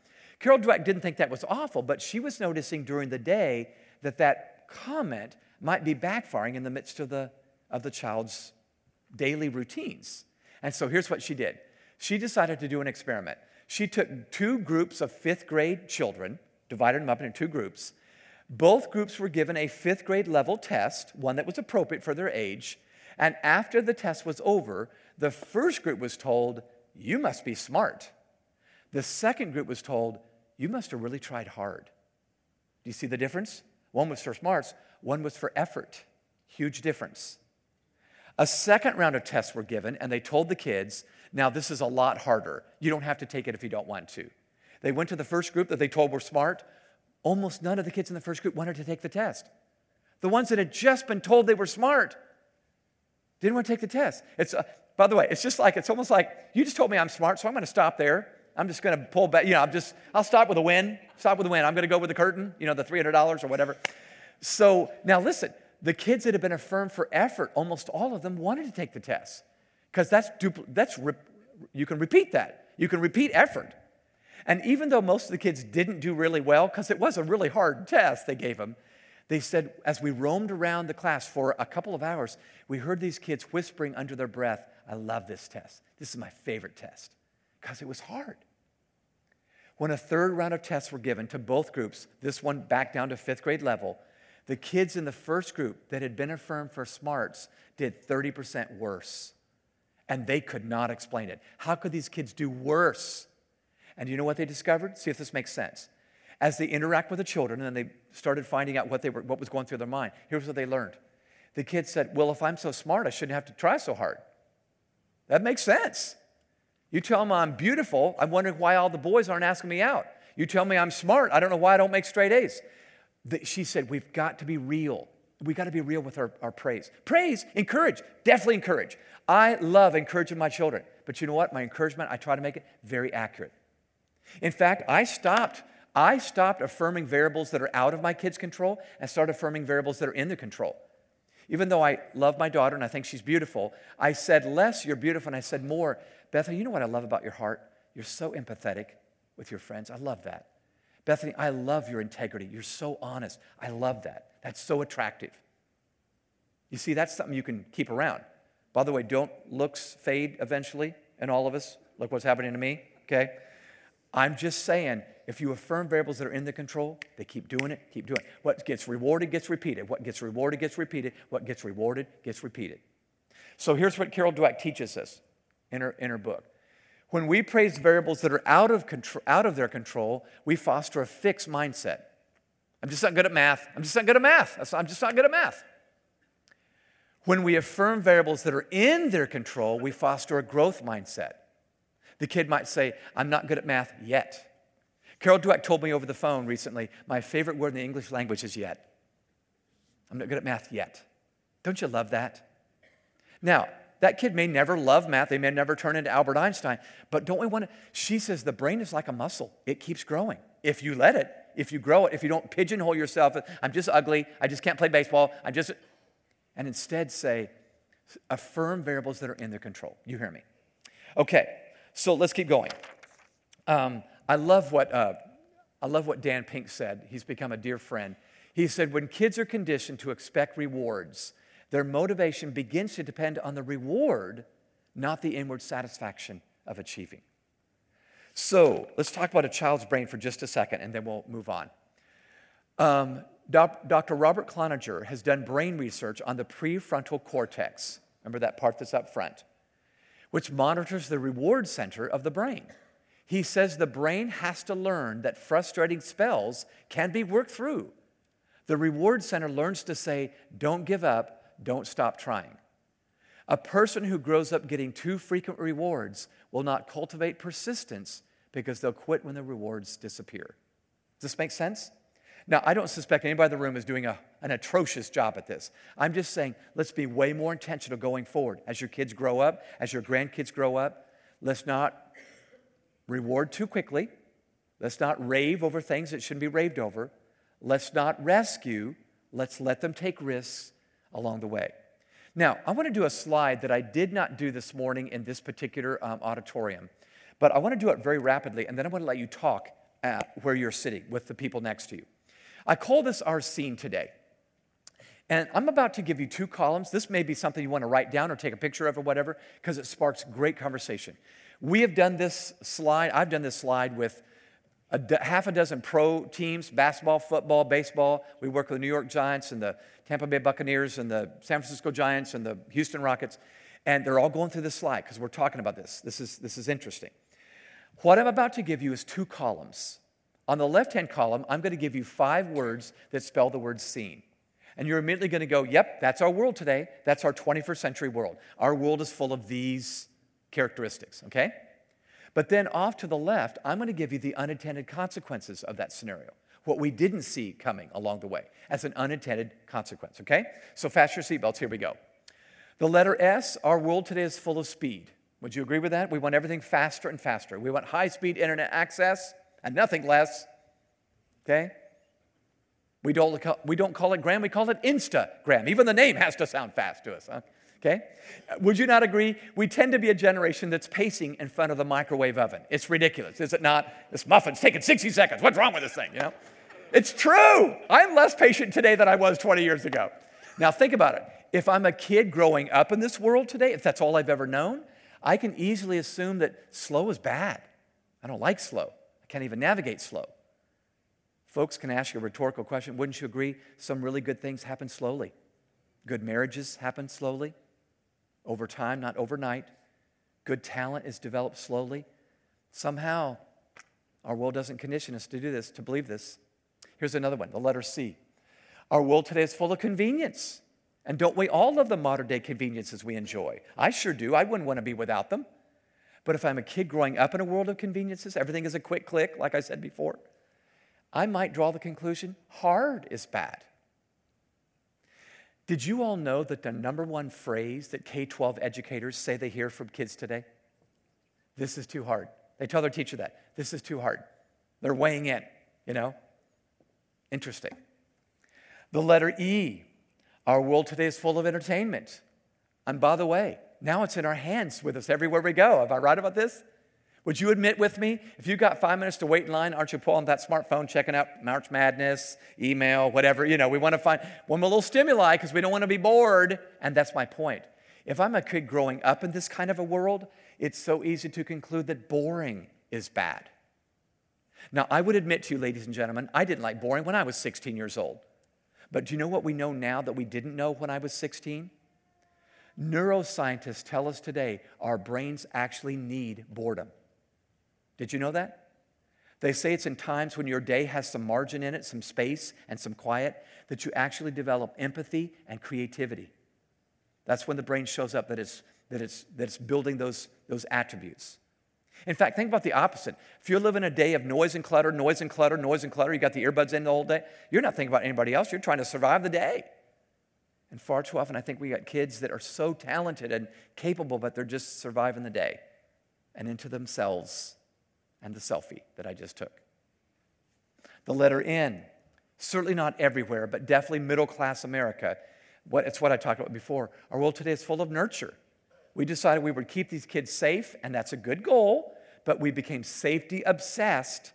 Carol Dweck didn't think that was awful, but she was noticing during the day that that comment might be backfiring in the midst of the, of the child's daily routines. And so here's what she did she decided to do an experiment. She took two groups of fifth grade children, divided them up into two groups, both groups were given a fifth grade level test, one that was appropriate for their age. And after the test was over, the first group was told, You must be smart. The second group was told, You must have really tried hard. Do you see the difference? One was for smarts, one was for effort. Huge difference. A second round of tests were given, and they told the kids, now this is a lot harder. You don't have to take it if you don't want to. They went to the first group that they told were smart. Almost none of the kids in the first group wanted to take the test. The ones that had just been told they were smart didn't want to take the test. It's, uh, by the way, it's just like, it's almost like you just told me I'm smart, so I'm going to stop there. I'm just going to pull back, you know, I'm just, I'll stop with a win. Stop with a win. I'm going to go with the curtain, you know, the $300 or whatever. So now listen, the kids that have been affirmed for effort, almost all of them wanted to take the test because that's, dupl- that's re- you can repeat that. You can repeat effort. And even though most of the kids didn't do really well, because it was a really hard test they gave them, they said, as we roamed around the class for a couple of hours, we heard these kids whispering under their breath, I love this test. This is my favorite test because it was hard. When a third round of tests were given to both groups, this one back down to fifth grade level, the kids in the first group that had been affirmed for smarts did 30% worse. And they could not explain it. How could these kids do worse? And you know what they discovered? See if this makes sense. As they interact with the children and they started finding out what, they were, what was going through their mind, here's what they learned. The kids said, Well, if I'm so smart, I shouldn't have to try so hard. That makes sense. You tell me I'm beautiful, I'm wondering why all the boys aren't asking me out. You tell me I'm smart, I don't know why I don't make straight A's. She said, We've got to be real. We got to be real with our, our praise. Praise, encourage, definitely encourage. I love encouraging my children. But you know what? My encouragement, I try to make it very accurate. In fact, I stopped. I stopped affirming variables that are out of my kids' control and started affirming variables that are in their control. Even though I love my daughter and I think she's beautiful, I said less, you're beautiful, and I said more, Bethany, you know what I love about your heart? You're so empathetic with your friends. I love that. Bethany, I love your integrity. You're so honest. I love that. That's so attractive. You see, that's something you can keep around. By the way, don't looks fade eventually in all of us? Look what's happening to me, okay? I'm just saying, if you affirm variables that are in the control, they keep doing it, keep doing it. What gets rewarded gets repeated. What gets rewarded gets repeated. What gets rewarded gets repeated. So here's what Carol Dweck teaches us in her, in her book. When we praise variables that are out of, control, out of their control, we foster a fixed mindset. I'm just not good at math. I'm just not good at math. I'm just not good at math. When we affirm variables that are in their control, we foster a growth mindset. The kid might say, I'm not good at math yet. Carol Dweck told me over the phone recently, my favorite word in the English language is yet. I'm not good at math yet. Don't you love that? Now, that kid may never love math. They may never turn into Albert Einstein. But don't we want to? She says the brain is like a muscle, it keeps growing. If you let it, if you grow it, if you don't pigeonhole yourself, I'm just ugly, I just can't play baseball, I just. And instead say, affirm variables that are in their control. You hear me? Okay, so let's keep going. Um, I love what. Uh, I love what Dan Pink said. He's become a dear friend. He said, When kids are conditioned to expect rewards, their motivation begins to depend on the reward, not the inward satisfaction of achieving. So let's talk about a child's brain for just a second and then we'll move on. Um, doc, Dr. Robert Cloninger has done brain research on the prefrontal cortex. Remember that part that's up front, which monitors the reward center of the brain. He says the brain has to learn that frustrating spells can be worked through. The reward center learns to say, don't give up, don't stop trying. A person who grows up getting too frequent rewards will not cultivate persistence because they'll quit when the rewards disappear. Does this make sense? Now, I don't suspect anybody in the room is doing a, an atrocious job at this. I'm just saying, let's be way more intentional going forward. As your kids grow up, as your grandkids grow up, let's not reward too quickly. Let's not rave over things that shouldn't be raved over. Let's not rescue. Let's let them take risks along the way. Now, I want to do a slide that I did not do this morning in this particular um, auditorium, but I want to do it very rapidly, and then I want to let you talk at where you're sitting with the people next to you. I call this our scene today. And I'm about to give you two columns. This may be something you want to write down or take a picture of or whatever, because it sparks great conversation. We have done this slide, I've done this slide with a half a dozen pro teams basketball, football, baseball. We work with the New York Giants and the Tampa Bay Buccaneers and the San Francisco Giants and the Houston Rockets. And they're all going through this slide because we're talking about this. This is, this is interesting. What I'm about to give you is two columns. On the left hand column, I'm going to give you five words that spell the word scene. And you're immediately going to go, yep, that's our world today. That's our 21st century world. Our world is full of these characteristics, okay? But then off to the left, I'm going to give you the unintended consequences of that scenario, what we didn't see coming along the way as an unintended consequence, okay? So fasten your seatbelts, here we go. The letter S, our world today is full of speed. Would you agree with that? We want everything faster and faster. We want high speed internet access and nothing less, okay? We don't, we don't call it gram, we call it Instagram. Even the name has to sound fast to us, huh? Okay? Would you not agree? We tend to be a generation that's pacing in front of the microwave oven. It's ridiculous, is it not? This muffin's taking 60 seconds. What's wrong with this thing, you know? It's true. I'm less patient today than I was 20 years ago. Now, think about it. If I'm a kid growing up in this world today, if that's all I've ever known, I can easily assume that slow is bad. I don't like slow. Can't even navigate slow. Folks can ask you a rhetorical question. Wouldn't you agree? Some really good things happen slowly. Good marriages happen slowly, over time, not overnight. Good talent is developed slowly. Somehow, our world doesn't condition us to do this, to believe this. Here's another one, the letter C. Our world today is full of convenience. And don't we all love the modern day conveniences we enjoy? I sure do. I wouldn't want to be without them. But if I'm a kid growing up in a world of conveniences, everything is a quick click, like I said before, I might draw the conclusion hard is bad. Did you all know that the number one phrase that K 12 educators say they hear from kids today? This is too hard. They tell their teacher that. This is too hard. They're weighing in, you know? Interesting. The letter E. Our world today is full of entertainment. And by the way, now it's in our hands with us everywhere we go. Have I right about this? Would you admit with me, if you got five minutes to wait in line, aren't you pulling that smartphone, checking out March Madness, email, whatever? You know, we want to find one little stimuli because we don't want to be bored. And that's my point. If I'm a kid growing up in this kind of a world, it's so easy to conclude that boring is bad. Now, I would admit to you, ladies and gentlemen, I didn't like boring when I was 16 years old. But do you know what we know now that we didn't know when I was 16? Neuroscientists tell us today our brains actually need boredom. Did you know that? They say it's in times when your day has some margin in it, some space, and some quiet, that you actually develop empathy and creativity. That's when the brain shows up that it's, that it's, that it's building those, those attributes. In fact, think about the opposite. If you're living a day of noise and clutter, noise and clutter, noise and clutter, you got the earbuds in the whole day, you're not thinking about anybody else. You're trying to survive the day. And far too often, I think we got kids that are so talented and capable, but they're just surviving the day and into themselves and the selfie that I just took. The letter N, certainly not everywhere, but definitely middle class America. What, it's what I talked about before. Our world today is full of nurture. We decided we would keep these kids safe, and that's a good goal, but we became safety obsessed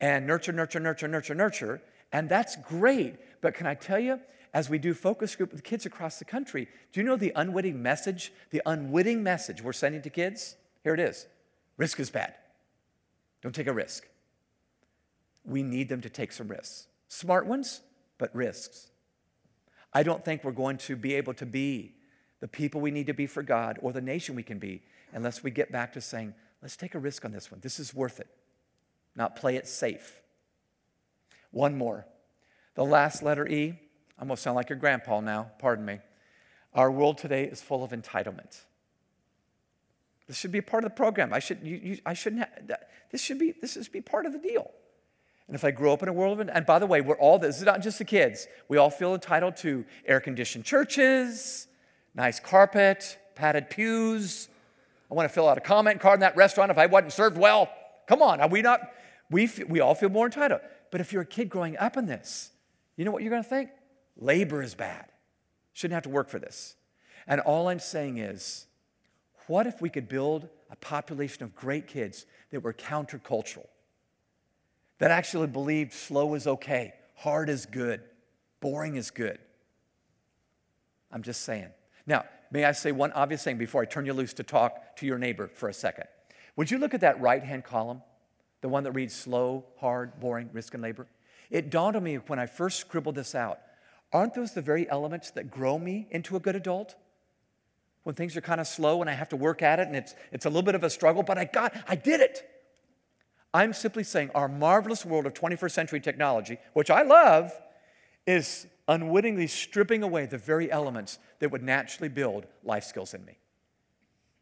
and nurture, nurture, nurture, nurture, nurture. And that's great. But can I tell you, as we do focus group with kids across the country, do you know the unwitting message? The unwitting message we're sending to kids? Here it is risk is bad. Don't take a risk. We need them to take some risks. Smart ones, but risks. I don't think we're going to be able to be the people we need to be for God or the nation we can be unless we get back to saying, let's take a risk on this one. This is worth it, not play it safe. One more. The last letter E, I'm going to sound like your grandpa now, pardon me. Our world today is full of entitlement. This should be a part of the program. I, should, you, you, I shouldn't have, this should be, this should be part of the deal. And if I grow up in a world of, and by the way, we're all, this is not just the kids. We all feel entitled to air conditioned churches, nice carpet, padded pews. I want to fill out a comment card in that restaurant if I wasn't served well. Come on, are we not? We, we all feel more entitled. But if you're a kid growing up in this, you know what you're going to think? Labor is bad. Shouldn't have to work for this. And all I'm saying is, what if we could build a population of great kids that were countercultural, that actually believed slow is okay, hard is good, boring is good? I'm just saying. Now, may I say one obvious thing before I turn you loose to talk to your neighbor for a second? Would you look at that right hand column, the one that reads slow, hard, boring, risk, and labor? It dawned on me when I first scribbled this out aren't those the very elements that grow me into a good adult? when things are kind of slow and I have to work at it and it's, it's a little bit of a struggle, but I got, I did it. I'm simply saying our marvelous world of 21st century technology, which I love, is unwittingly stripping away the very elements that would naturally build life skills in me.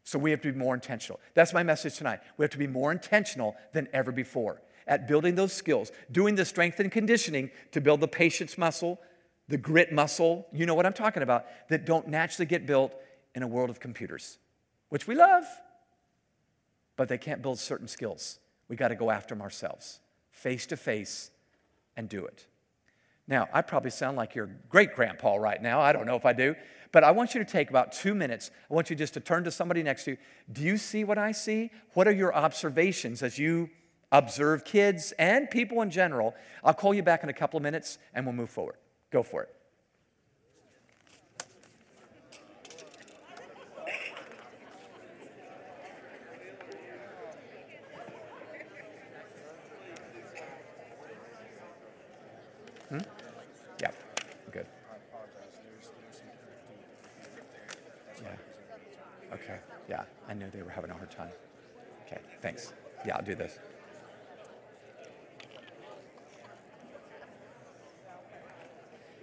So we have to be more intentional. That's my message tonight. We have to be more intentional than ever before at building those skills, doing the strength and conditioning to build the patience muscle, the grit muscle, you know what I'm talking about, that don't naturally get built in a world of computers, which we love, but they can't build certain skills. We got to go after them ourselves, face to face, and do it. Now, I probably sound like your great grandpa right now. I don't know if I do. But I want you to take about two minutes. I want you just to turn to somebody next to you. Do you see what I see? What are your observations as you observe kids and people in general? I'll call you back in a couple of minutes and we'll move forward. Go for it. Hmm? Yeah, good. Yeah. Okay, yeah, I knew they were having a hard time. Okay, thanks. Yeah, I'll do this.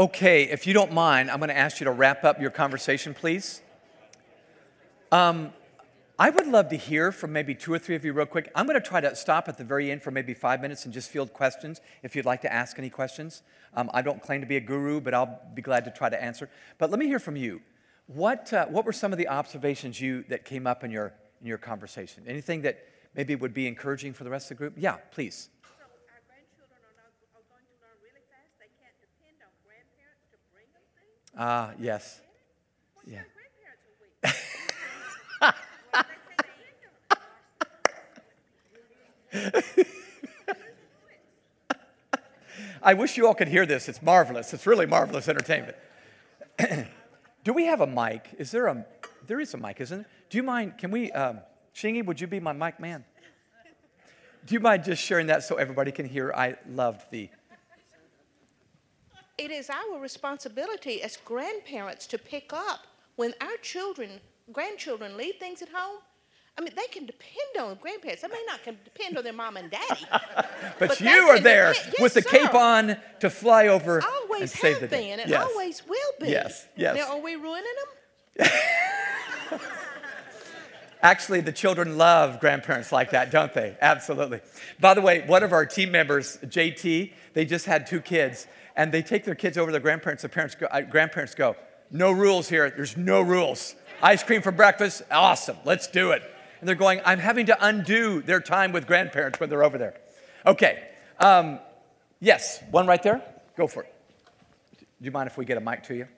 Okay, if you don't mind, I'm going to ask you to wrap up your conversation, please. Um, I would love to hear from maybe two or three of you, real quick. I'm going to try to stop at the very end for maybe five minutes and just field questions if you'd like to ask any questions. Um, I don't claim to be a guru, but I'll be glad to try to answer. But let me hear from you. What, uh, what were some of the observations you that came up in your, in your conversation? Anything that maybe would be encouraging for the rest of the group? Yeah, please. Ah, yes. Yeah. I wish you all could hear this. It's marvelous. It's really marvelous entertainment. Do we have a mic? Is there a? There is a mic, isn't it? Do you mind? Can we? Um, Shingy, would you be my mic man? Do you mind just sharing that so everybody can hear? I loved the it is our responsibility as grandparents to pick up when our children, grandchildren leave things at home. I mean, they can depend on grandparents. They may not can depend on their mom and daddy. but, but, you are there yes, with the sir. cape on to fly over always and save the day. Always have been, and yes. always will be. Yes, yes. Now, are we ruining them? Actually, the children love grandparents like that, don't they? Absolutely. By the way, one of our team members, JT, they just had two kids, and they take their kids over to their grandparents. The parents go, uh, grandparents go, no rules here. There's no rules. Ice cream for breakfast, awesome. Let's do it. And they're going, I'm having to undo their time with grandparents when they're over there. Okay. Um, yes, one right there. Go for it. Do you mind if we get a mic to you?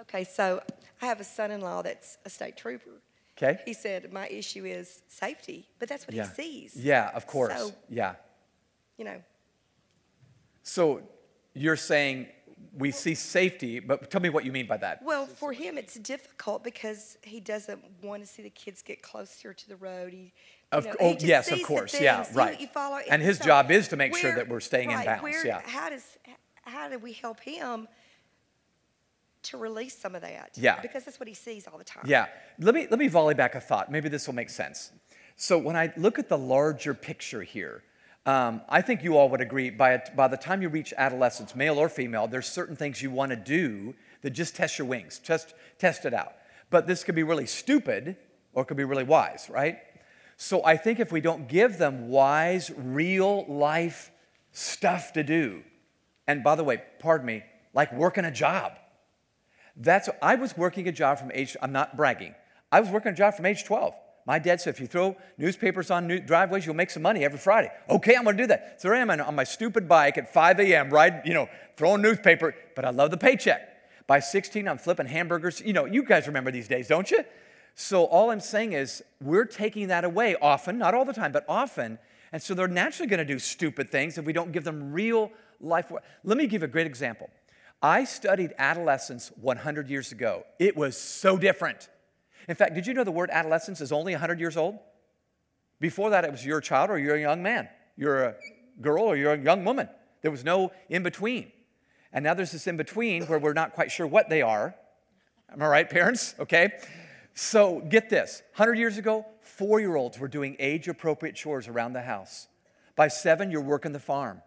Okay, so I have a son in law that's a state trooper. Okay. He said, My issue is safety, but that's what yeah. he sees. Yeah, of course. So, yeah. You know, so you're saying we see safety, but tell me what you mean by that. Well, for him, it's difficult because he doesn't want to see the kids get closer to the road. He, of, know, oh, yes, of course, yeah, right. You, follow, and his so job is to make where, sure that we're staying right, in balance. Where, yeah. How does how do we help him to release some of that? Yeah. Because that's what he sees all the time. Yeah. Let me let me volley back a thought. Maybe this will make sense. So when I look at the larger picture here, Um, I think you all would agree by, by the time you reach adolescence, male or female, there's certain things you want to do that just test your wings, test, test it out. But this could be really stupid or it could be really wise, right? So I think if we don't give them wise, real life stuff to do, and by the way, pardon me, like working a job. That's I was working a job from age, I'm not bragging. I was working a job from age 12. My dad said, if you throw newspapers on new driveways, you'll make some money every Friday. Okay, I'm gonna do that. So I am on my stupid bike at 5 a.m., right, you know, throwing newspaper, but I love the paycheck. By 16, I'm flipping hamburgers. You know, you guys remember these days, don't you? So all I'm saying is we're taking that away often, not all the time, but often. And so they're naturally gonna do stupid things if we don't give them real life. Work. Let me give a great example. I studied adolescence 100 years ago. It was so different. In fact, did you know the word adolescence is only 100 years old? Before that, it was you're a child or you're a young man, you're a girl or you're a young woman. There was no in between. And now there's this in between where we're not quite sure what they are. Am I right, parents? Okay. So get this 100 years ago, four year olds were doing age appropriate chores around the house. By seven, you're working the farm.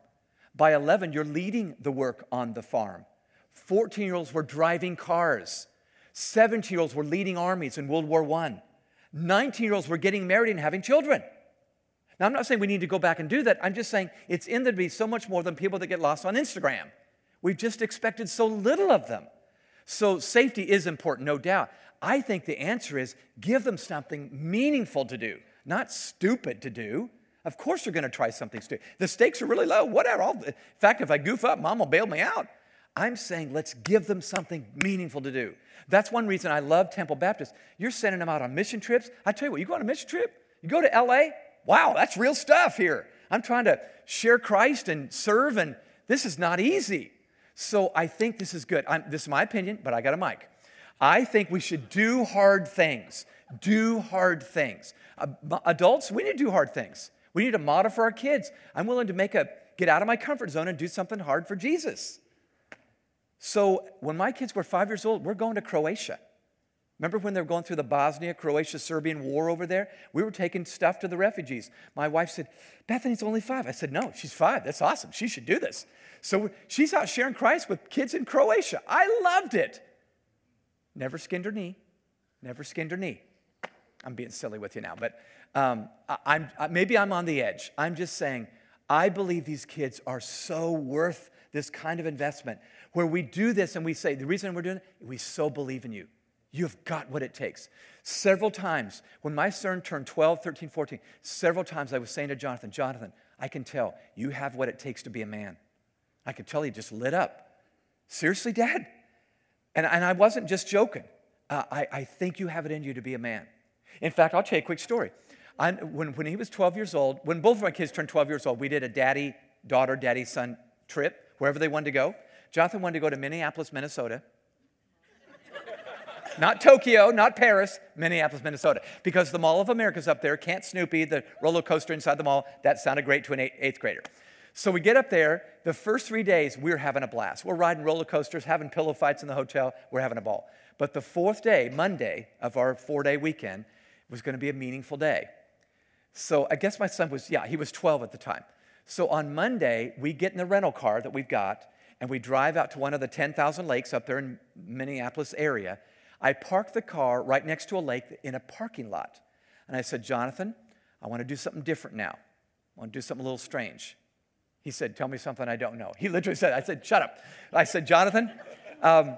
By 11, you're leading the work on the farm. 14 year olds were driving cars. 17 year olds were leading armies in World War I. 19 year olds were getting married and having children. Now, I'm not saying we need to go back and do that. I'm just saying it's in there to be so much more than people that get lost on Instagram. We've just expected so little of them. So, safety is important, no doubt. I think the answer is give them something meaningful to do, not stupid to do. Of course, they're going to try something stupid. The stakes are really low, whatever. I'll, in fact, if I goof up, mom will bail me out. I'm saying let's give them something meaningful to do. That's one reason I love Temple Baptist. You're sending them out on mission trips. I tell you what, you go on a mission trip, you go to LA, wow, that's real stuff here. I'm trying to share Christ and serve, and this is not easy. So I think this is good. I'm, this is my opinion, but I got a mic. I think we should do hard things. Do hard things. Uh, adults, we need to do hard things. We need to model for our kids. I'm willing to make a get out of my comfort zone and do something hard for Jesus. So when my kids were five years old, we're going to Croatia. Remember when they were going through the Bosnia, Croatia, Serbian war over there? We were taking stuff to the refugees. My wife said, Bethany's only five. I said, No, she's five. That's awesome. She should do this. So she's out sharing Christ with kids in Croatia. I loved it. Never skinned her knee. Never skinned her knee. I'm being silly with you now, but um, I, am maybe I'm on the edge. I'm just saying, I believe these kids are so worth this kind of investment where we do this and we say, the reason we're doing it, we so believe in you. You've got what it takes. Several times, when my son turned 12, 13, 14, several times I was saying to Jonathan, Jonathan, I can tell you have what it takes to be a man. I could tell he just lit up. Seriously, Dad? And, and I wasn't just joking. Uh, I, I think you have it in you to be a man. In fact, I'll tell you a quick story. I, when, when he was 12 years old, when both of my kids turned 12 years old, we did a daddy, daughter, daddy, son trip, wherever they wanted to go. Jonathan wanted to go to Minneapolis, Minnesota. not Tokyo, not Paris, Minneapolis, Minnesota. Because the Mall of America's up there, Camp Snoopy, the roller coaster inside the mall, that sounded great to an eighth grader. So we get up there. The first three days, we're having a blast. We're riding roller coasters, having pillow fights in the hotel. We're having a ball. But the fourth day, Monday of our four day weekend, was going to be a meaningful day. So I guess my son was, yeah, he was 12 at the time. So on Monday, we get in the rental car that we've got and we drive out to one of the 10,000 lakes up there in Minneapolis area. I park the car right next to a lake in a parking lot. And I said, Jonathan, I want to do something different now. I want to do something a little strange. He said, Tell me something I don't know. He literally said, I said, Shut up. I said, Jonathan, um,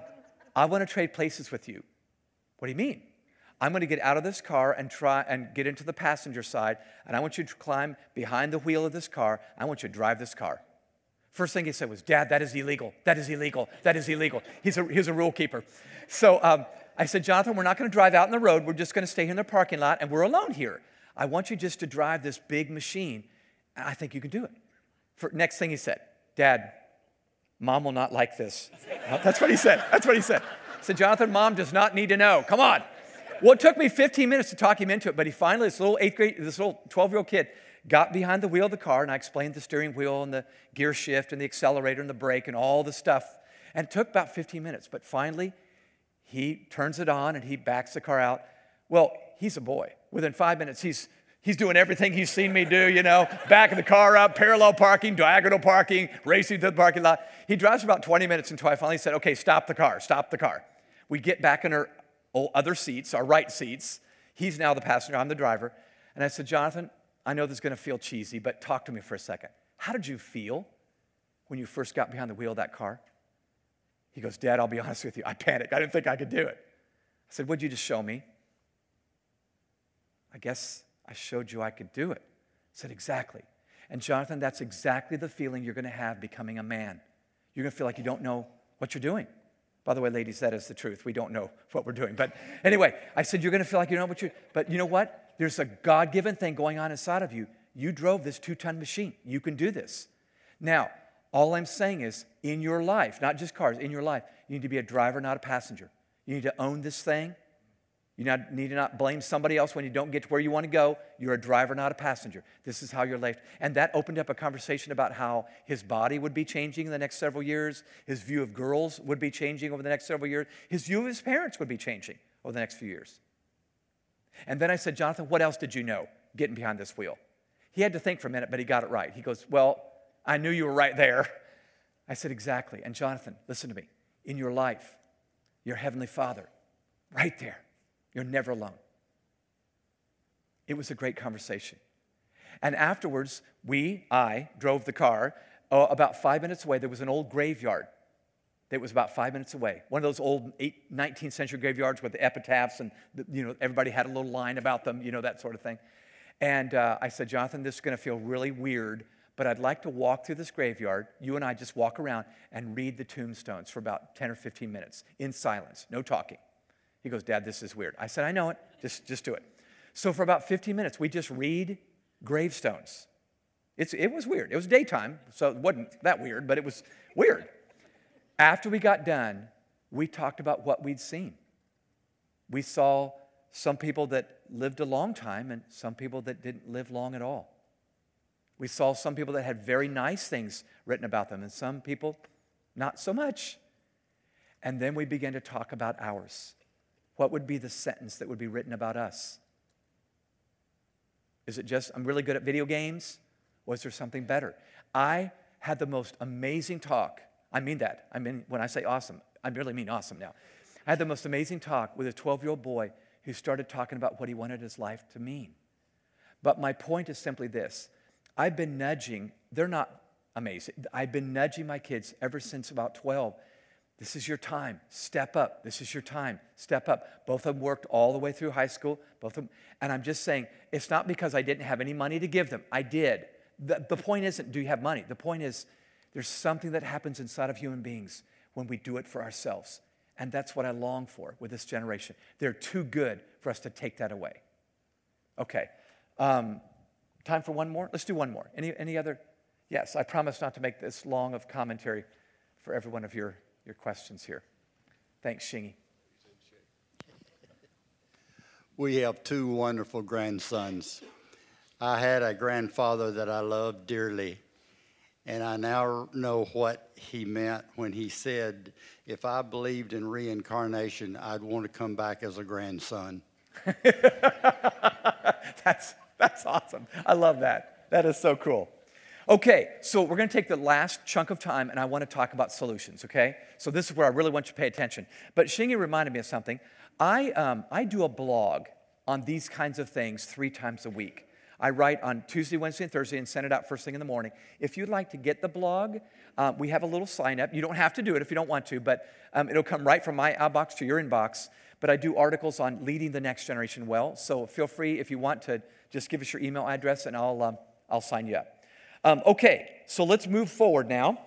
I want to trade places with you. What do you mean? I'm going to get out of this car and try and get into the passenger side, and I want you to climb behind the wheel of this car. I want you to drive this car. First thing he said was, Dad, that is illegal. That is illegal. That is illegal. He's a, he's a rule keeper. So um, I said, Jonathan, we're not going to drive out in the road. We're just going to stay here in the parking lot, and we're alone here. I want you just to drive this big machine. And I think you can do it. For, next thing he said, Dad, mom will not like this. That's what he said. That's what he said. I said, Jonathan, mom does not need to know. Come on. Well, it took me 15 minutes to talk him into it, but he finally, this little eighth grade, this little 12 year old kid, got behind the wheel of the car and I explained the steering wheel and the gear shift and the accelerator and the brake and all the stuff. And it took about 15 minutes, but finally he turns it on and he backs the car out. Well, he's a boy. Within five minutes, he's He's doing everything he's seen me do, you know, backing the car up, parallel parking, diagonal parking, racing to the parking lot. He drives for about 20 minutes until I finally said, okay, stop the car, stop the car. We get back in our other seats, our right seats. He's now the passenger, I'm the driver. And I said, Jonathan, I know this is going to feel cheesy, but talk to me for a second. How did you feel when you first got behind the wheel of that car? He goes, Dad, I'll be honest with you. I panicked. I didn't think I could do it. I said, What'd you just show me? I guess I showed you I could do it. I said, Exactly. And Jonathan, that's exactly the feeling you're going to have becoming a man. You're going to feel like you don't know what you're doing. By the way, ladies, that is the truth. We don't know what we're doing. But anyway, I said, You're going to feel like you know what you're, but you know what? There's a God given thing going on inside of you. You drove this two ton machine. You can do this. Now, all I'm saying is, in your life, not just cars, in your life, you need to be a driver, not a passenger. You need to own this thing. You need to not blame somebody else when you don't get to where you want to go. You're a driver, not a passenger. This is how you're life. And that opened up a conversation about how his body would be changing in the next several years, his view of girls would be changing over the next several years, his view of his parents would be changing over the next few years. And then I said, Jonathan, what else did you know getting behind this wheel? He had to think for a minute, but he got it right. He goes, Well, I knew you were right there. I said, Exactly. And Jonathan, listen to me. In your life, your Heavenly Father, right there, you're never alone. It was a great conversation. And afterwards, we, I, drove the car. Uh, about five minutes away, there was an old graveyard that was about five minutes away. One of those old 19th century graveyards with the epitaphs, and you know everybody had a little line about them, you know that sort of thing. And uh, I said, Jonathan, this is going to feel really weird, but I'd like to walk through this graveyard. You and I just walk around and read the tombstones for about 10 or 15 minutes in silence, no talking. He goes, Dad, this is weird. I said, I know it. Just, just do it. So for about 15 minutes, we just read gravestones. It's, it was weird. It was daytime, so it wasn't that weird, but it was weird. After we got done, we talked about what we'd seen. We saw some people that lived a long time and some people that didn't live long at all. We saw some people that had very nice things written about them and some people not so much. And then we began to talk about ours. What would be the sentence that would be written about us? Is it just, I'm really good at video games? Was there something better? I had the most amazing talk. I mean that. I mean, when I say awesome, I really mean awesome now. I had the most amazing talk with a 12 year old boy who started talking about what he wanted his life to mean. But my point is simply this I've been nudging, they're not amazing. I've been nudging my kids ever since about 12 this is your time. Step up. This is your time. Step up. Both of them worked all the way through high school. Both of them. And I'm just saying, it's not because I didn't have any money to give them. I did. The, the point isn't, do you have money? The point is, there's something that happens inside of human beings when we do it for ourselves. And that's what I long for with this generation. They're too good for us to take that away. Okay. Um, time for one more? Let's do one more. Any, any other? Yes, I promise not to make this long of commentary for every one of your your questions here. Thanks, Shingy. We have two wonderful grandsons. I had a grandfather that I loved dearly, and I now know what he meant when he said, If I believed in reincarnation, I'd want to come back as a grandson. that's, that's awesome. I love that. That is so cool. Okay, so we're going to take the last chunk of time and I want to talk about solutions, okay? So this is where I really want you to pay attention. But Shingy reminded me of something. I, um, I do a blog on these kinds of things three times a week. I write on Tuesday, Wednesday, and Thursday and send it out first thing in the morning. If you'd like to get the blog, uh, we have a little sign up. You don't have to do it if you don't want to, but um, it'll come right from my outbox to your inbox. But I do articles on leading the next generation well. So feel free if you want to just give us your email address and I'll, um, I'll sign you up. Um, okay, so let's move forward now.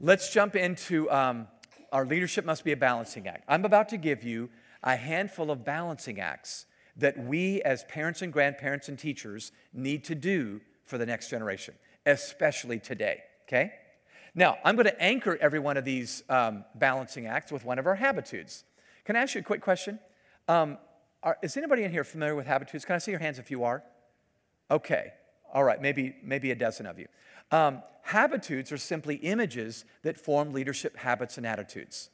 Let's jump into um, our leadership must be a balancing act. I'm about to give you a handful of balancing acts that we as parents and grandparents and teachers need to do for the next generation, especially today, okay? Now, I'm going to anchor every one of these um, balancing acts with one of our habitudes. Can I ask you a quick question? Um, are, is anybody in here familiar with habitudes? Can I see your hands if you are? Okay, all right, maybe, maybe a dozen of you. Um, habitudes are simply images that form leadership habits and attitudes.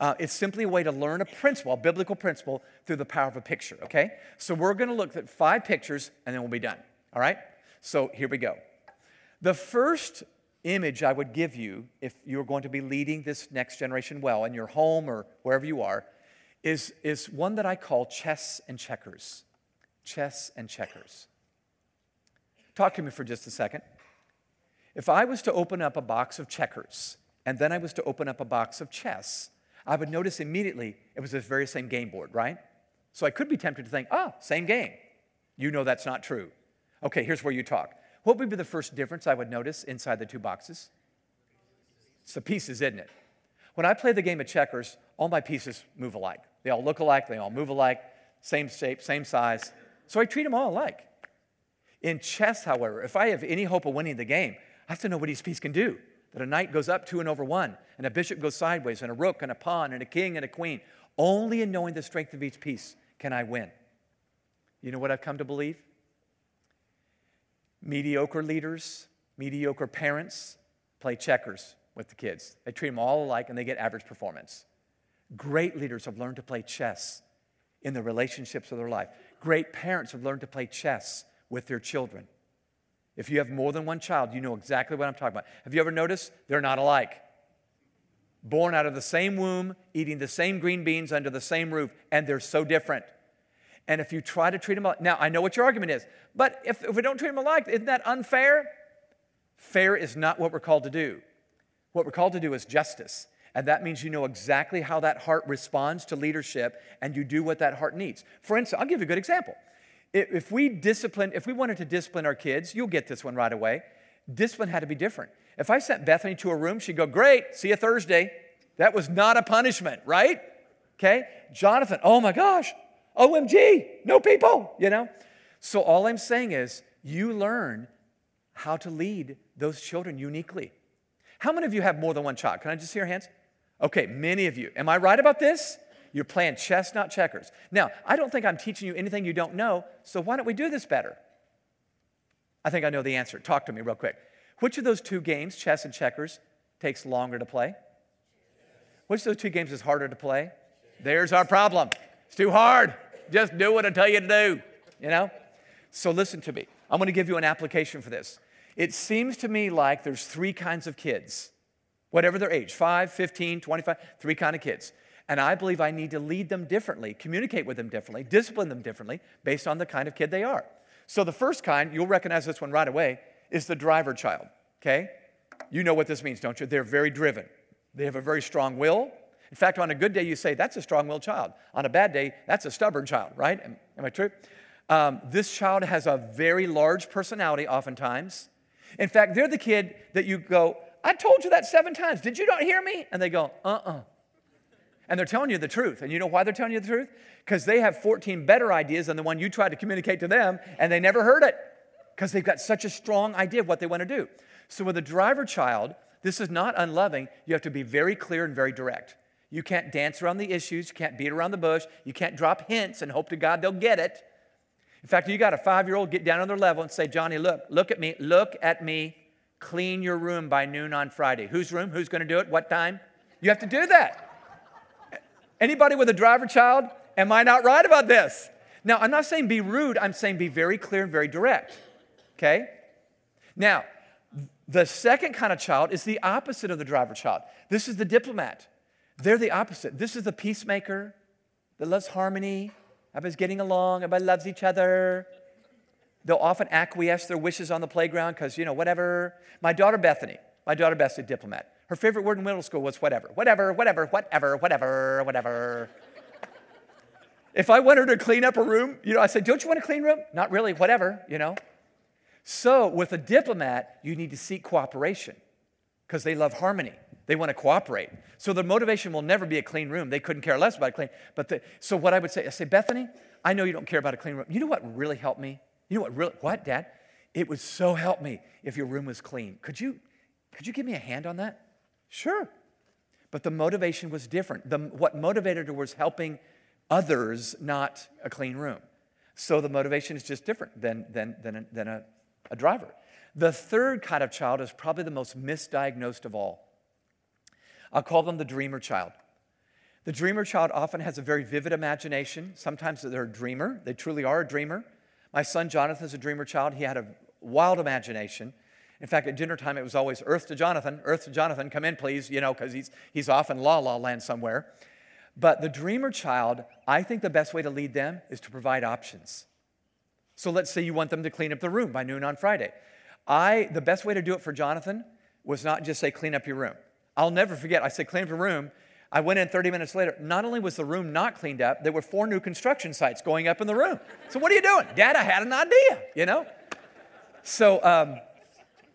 Uh, it's simply a way to learn a principle, a biblical principle, through the power of a picture, okay? So we're gonna look at five pictures and then we'll be done. All right? So here we go. The first image I would give you if you're going to be leading this next generation well in your home or wherever you are is, is one that I call chess and checkers. Chess and checkers. Talk to me for just a second. If I was to open up a box of checkers and then I was to open up a box of chess, I would notice immediately it was this very same game board, right? So I could be tempted to think, oh, same game. You know that's not true. Okay, here's where you talk. What would be the first difference I would notice inside the two boxes? It's the pieces, isn't it? When I play the game of checkers, all my pieces move alike. They all look alike, they all move alike, same shape, same size. So I treat them all alike. In chess, however, if I have any hope of winning the game, I have to know what each piece can do. That a knight goes up two and over one, and a bishop goes sideways, and a rook, and a pawn, and a king, and a queen. Only in knowing the strength of each piece can I win. You know what I've come to believe? Mediocre leaders, mediocre parents play checkers with the kids. They treat them all alike and they get average performance. Great leaders have learned to play chess in the relationships of their life. Great parents have learned to play chess with their children. If you have more than one child, you know exactly what I'm talking about. Have you ever noticed? They're not alike. Born out of the same womb, eating the same green beans under the same roof, and they're so different. And if you try to treat them alike, now I know what your argument is, but if, if we don't treat them alike, isn't that unfair? Fair is not what we're called to do. What we're called to do is justice. And that means you know exactly how that heart responds to leadership and you do what that heart needs. For instance, I'll give you a good example. If we discipline, if we wanted to discipline our kids, you'll get this one right away. Discipline had to be different. If I sent Bethany to a room, she'd go, Great, see you Thursday. That was not a punishment, right? Okay? Jonathan, oh my gosh, OMG, no people, you know? So all I'm saying is you learn how to lead those children uniquely. How many of you have more than one child? Can I just see your hands? Okay, many of you. Am I right about this? You're playing chess, not checkers. Now, I don't think I'm teaching you anything you don't know, so why don't we do this better? I think I know the answer. Talk to me real quick. Which of those two games, chess and checkers, takes longer to play? Which of those two games is harder to play? There's our problem. It's too hard. Just do what I tell you to do, you know? So listen to me. I'm going to give you an application for this. It seems to me like there's three kinds of kids, whatever their age 5, 15, 25, three kind of kids. And I believe I need to lead them differently, communicate with them differently, discipline them differently based on the kind of kid they are. So the first kind, you'll recognize this one right away, is the driver child, okay? You know what this means, don't you? They're very driven. They have a very strong will. In fact, on a good day, you say, that's a strong willed child. On a bad day, that's a stubborn child, right? Am, am I true? Um, this child has a very large personality, oftentimes. In fact, they're the kid that you go, I told you that seven times. Did you not hear me? And they go, uh uh-uh. uh And they're telling you the truth. And you know why they're telling you the truth? Because they have 14 better ideas than the one you tried to communicate to them, and they never heard it. Because they've got such a strong idea of what they want to do. So with a driver child, this is not unloving. You have to be very clear and very direct. You can't dance around the issues. You can't beat around the bush. You can't drop hints and hope to God they'll get it. In fact, you got a five year old get down on their level and say, Johnny, look, look at me, look at me. Clean your room by noon on Friday. Whose room? Who's going to do it? What time? You have to do that. Anybody with a driver child? Am I not right about this? Now, I'm not saying be rude, I'm saying be very clear and very direct. Okay? Now, the second kind of child is the opposite of the driver child. This is the diplomat. They're the opposite. This is the peacemaker that loves harmony. Everybody's getting along. Everybody loves each other. They'll often acquiesce their wishes on the playground because, you know, whatever. My daughter Bethany, my daughter Bethany, diplomat. Her favorite word in middle school was whatever, whatever, whatever, whatever, whatever, whatever. if I want her to clean up a room, you know, I said, Don't you want a clean room? Not really, whatever, you know. So with a diplomat, you need to seek cooperation because they love harmony. They want to cooperate. So the motivation will never be a clean room. They couldn't care less about a clean. But the, so what I would say, I say, Bethany, I know you don't care about a clean room. You know what really helped me? You know what really? What, Dad? It would so help me if your room was clean. Could you, could you give me a hand on that? Sure. But the motivation was different. The, what motivated her was helping others, not a clean room. So the motivation is just different than, than, than, a, than a, a driver. The third kind of child is probably the most misdiagnosed of all. I'll call them the dreamer child. The dreamer child often has a very vivid imagination. Sometimes they're a dreamer, they truly are a dreamer, My son Jonathan's a dreamer child. He had a wild imagination. In fact, at dinner time, it was always Earth to Jonathan, Earth to Jonathan, come in, please, you know, because he's, he's off in la la land somewhere. But the dreamer child, I think the best way to lead them is to provide options. So let's say you want them to clean up the room by noon on Friday. I, the best way to do it for Jonathan was not just say, clean up your room. I'll never forget, I said, clean up your room. I went in 30 minutes later. Not only was the room not cleaned up, there were four new construction sites going up in the room. So, what are you doing? Dad, I had an idea, you know? So, um,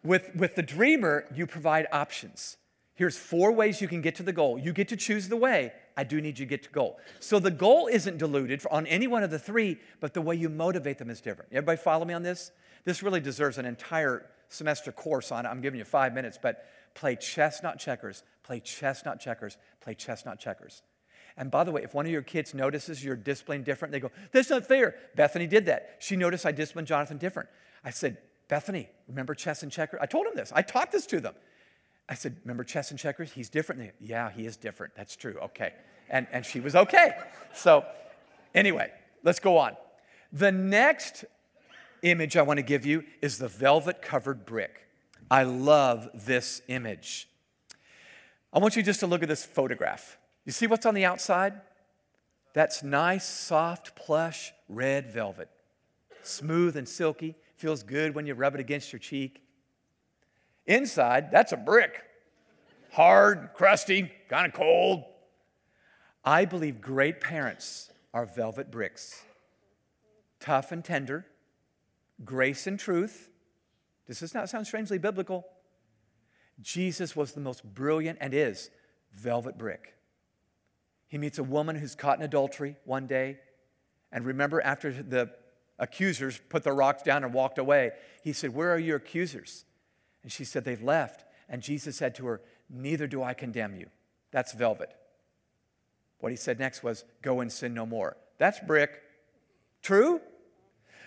with, with the dreamer, you provide options. Here's four ways you can get to the goal. You get to choose the way. I do need you to get to goal. So the goal isn't diluted on any one of the three, but the way you motivate them is different. Everybody follow me on this? This really deserves an entire semester course on it. I'm giving you five minutes, but play chess, not checkers. Play chess, not checkers. Play chess, not checkers. And by the way, if one of your kids notices you're disciplining different, they go, That's not fair. Bethany did that. She noticed I disciplined Jonathan different. I said, Bethany, remember chess and checkers? I told him this. I taught this to them. I said, Remember chess and checkers? He's different. They, yeah, he is different. That's true. Okay. And, and she was okay. So, anyway, let's go on. The next image I want to give you is the velvet covered brick. I love this image. I want you just to look at this photograph. You see what's on the outside? That's nice, soft, plush, red velvet. Smooth and silky. Feels good when you rub it against your cheek. Inside, that's a brick. Hard, crusty, kind of cold. I believe great parents are velvet bricks. Tough and tender, grace and truth. Does this not sound strangely biblical? Jesus was the most brilliant and is velvet brick. He meets a woman who's caught in adultery one day. And remember, after the accusers put the rocks down and walked away, he said, Where are your accusers? And she said, They've left. And Jesus said to her, Neither do I condemn you. That's velvet. What he said next was, Go and sin no more. That's brick. True?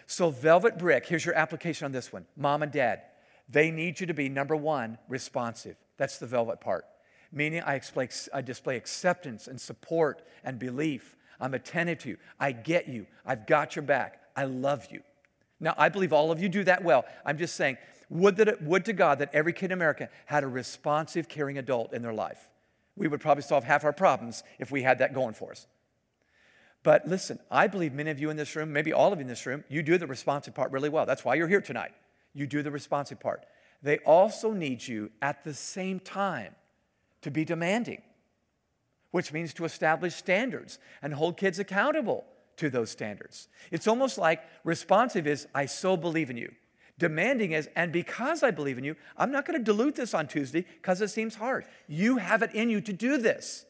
So, velvet brick, here's your application on this one. Mom and dad, they need you to be, number one, responsive. That's the velvet part. Meaning, I display, I display acceptance and support and belief. I'm attentive to you. I get you. I've got your back. I love you. Now, I believe all of you do that well. I'm just saying, would, that it, would to God that every kid in America had a responsive, caring adult in their life. We would probably solve half our problems if we had that going for us. But listen, I believe many of you in this room, maybe all of you in this room, you do the responsive part really well. That's why you're here tonight. You do the responsive part. They also need you at the same time to be demanding, which means to establish standards and hold kids accountable to those standards. It's almost like responsive is, I so believe in you. Demanding is, and because I believe in you, I'm not going to dilute this on Tuesday because it seems hard. You have it in you to do this.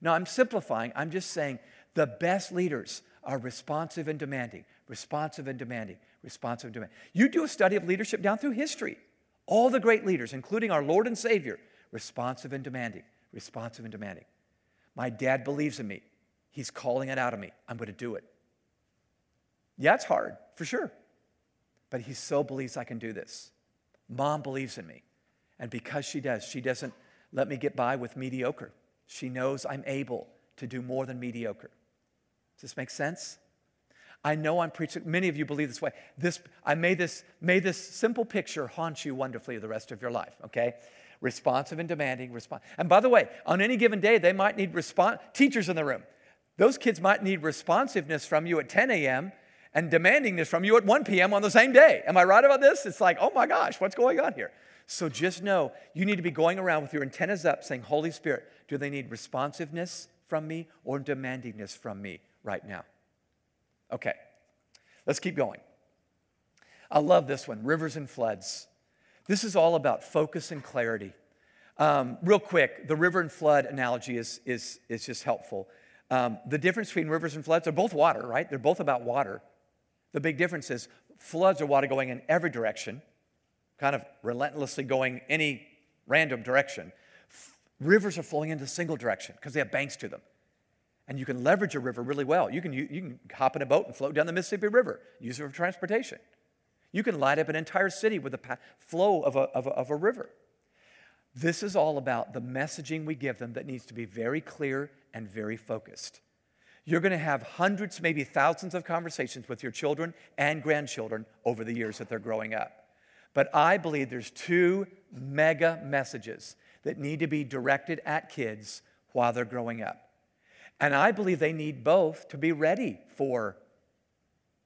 Now, I'm simplifying. I'm just saying the best leaders are responsive and demanding, responsive and demanding, responsive and demanding. You do a study of leadership down through history. All the great leaders, including our Lord and Savior, responsive and demanding, responsive and demanding. My dad believes in me. He's calling it out of me. I'm going to do it. Yeah, it's hard, for sure but he so believes I can do this. Mom believes in me. And because she does, she doesn't let me get by with mediocre. She knows I'm able to do more than mediocre. Does this make sense? I know I'm preaching. Many of you believe this way. This, I made this, may this simple picture haunt you wonderfully the rest of your life, okay? Responsive and demanding response. And by the way, on any given day, they might need response. Teachers in the room, those kids might need responsiveness from you at 10 a.m and demanding this from you at 1 p.m. on the same day. Am I right about this? It's like, oh my gosh, what's going on here? So just know you need to be going around with your antennas up saying, Holy Spirit, do they need responsiveness from me or demandingness from me right now? Okay, let's keep going. I love this one rivers and floods. This is all about focus and clarity. Um, real quick, the river and flood analogy is, is, is just helpful. Um, the difference between rivers and floods, they're both water, right? They're both about water. The big difference is floods are water going in every direction, kind of relentlessly going any random direction. Rivers are flowing into a single direction because they have banks to them. And you can leverage a river really well. You can, you, you can hop in a boat and float down the Mississippi River, use it for transportation. You can light up an entire city with the flow of a, of a, of a river. This is all about the messaging we give them that needs to be very clear and very focused. You're going to have hundreds, maybe thousands of conversations with your children and grandchildren over the years that they're growing up. But I believe there's two mega messages that need to be directed at kids while they're growing up. And I believe they need both to be ready for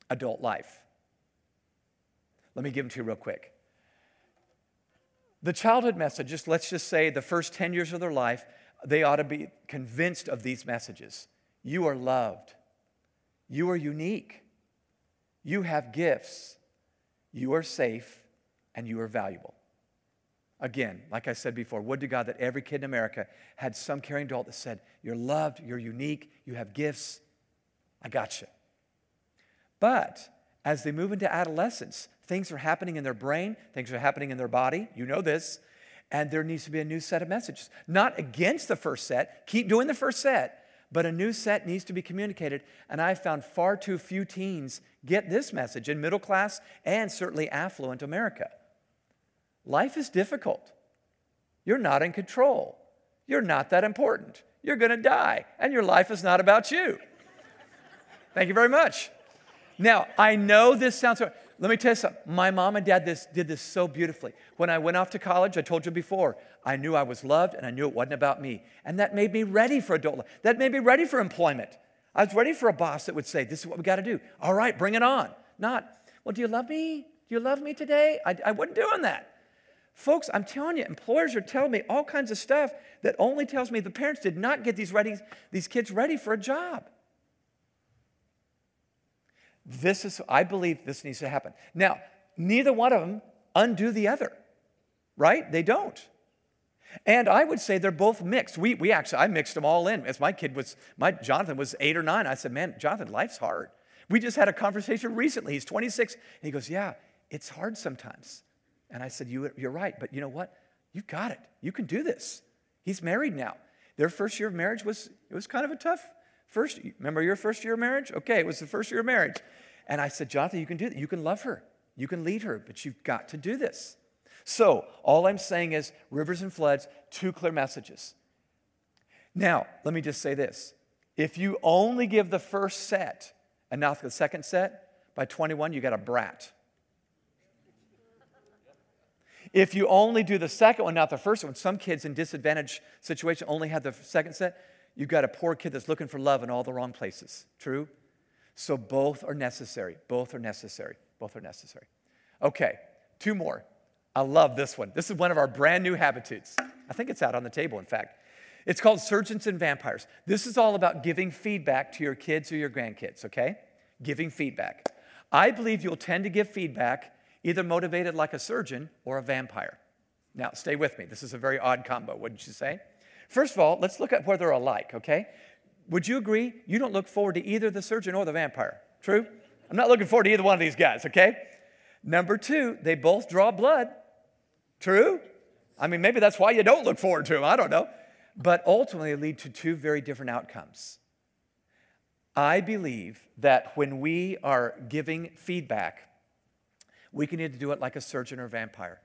adult life. Let me give them to you real quick. The childhood message, just let's just say the first 10 years of their life, they ought to be convinced of these messages. You are loved. You are unique. You have gifts. You are safe and you are valuable. Again, like I said before, would to God that every kid in America had some caring adult that said, You're loved, you're unique, you have gifts, I got you. But as they move into adolescence, things are happening in their brain, things are happening in their body. You know this. And there needs to be a new set of messages. Not against the first set, keep doing the first set, but a new set needs to be communicated. And I found far too few teens get this message in middle class and certainly affluent America. Life is difficult. You're not in control. You're not that important. You're going to die, and your life is not about you. Thank you very much. Now, I know this sounds hard. Let me tell you something. My mom and dad this, did this so beautifully. When I went off to college, I told you before, I knew I was loved and I knew it wasn't about me. And that made me ready for adult life. That made me ready for employment. I was ready for a boss that would say, This is what we got to do. All right, bring it on. Not, Well, do you love me? Do you love me today? I, I wasn't doing that. Folks, I'm telling you, employers are telling me all kinds of stuff that only tells me the parents did not get these, ready, these kids ready for a job. This is, I believe this needs to happen. Now, neither one of them undo the other, right? They don't. And I would say they're both mixed. We, we actually, I mixed them all in. As my kid was, my Jonathan was eight or nine. I said, man, Jonathan, life's hard. We just had a conversation recently. He's 26. And he goes, yeah, it's hard sometimes. And I said, you, You're right, but you know what? You got it. You can do this. He's married now. Their first year of marriage was, it was kind of a tough first. Remember your first year of marriage? Okay, it was the first year of marriage. And I said, Jonathan, you can do that. You can love her. You can lead her, but you've got to do this. So, all I'm saying is rivers and floods, two clear messages. Now, let me just say this. If you only give the first set and not the second set, by 21, you got a brat. If you only do the second one, not the first one, some kids in disadvantaged situation only have the second set, you've got a poor kid that's looking for love in all the wrong places. True? So both are necessary. Both are necessary. Both are necessary. Okay, two more. I love this one. This is one of our brand new habitudes. I think it's out on the table, in fact. It's called Surgeons and Vampires. This is all about giving feedback to your kids or your grandkids, okay? Giving feedback. I believe you'll tend to give feedback either motivated like a surgeon or a vampire. Now, stay with me. This is a very odd combo, wouldn't you say? First of all, let's look at where they're alike, okay? Would you agree you don't look forward to either the surgeon or the vampire? True? I'm not looking forward to either one of these guys, okay? Number two, they both draw blood. True? I mean, maybe that's why you don't look forward to them. I don't know. But ultimately, lead to two very different outcomes. I believe that when we are giving feedback, we can either do it like a surgeon or a vampire.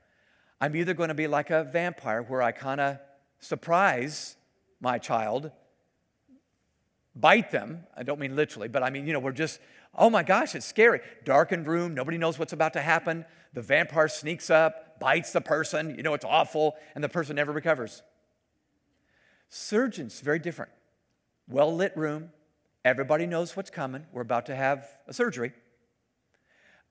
I'm either going to be like a vampire where I kind of surprise my child, bite them. I don't mean literally, but I mean, you know, we're just, oh my gosh, it's scary. Darkened room, nobody knows what's about to happen. The vampire sneaks up, bites the person, you know, it's awful, and the person never recovers. Surgeons, very different. Well lit room, everybody knows what's coming. We're about to have a surgery.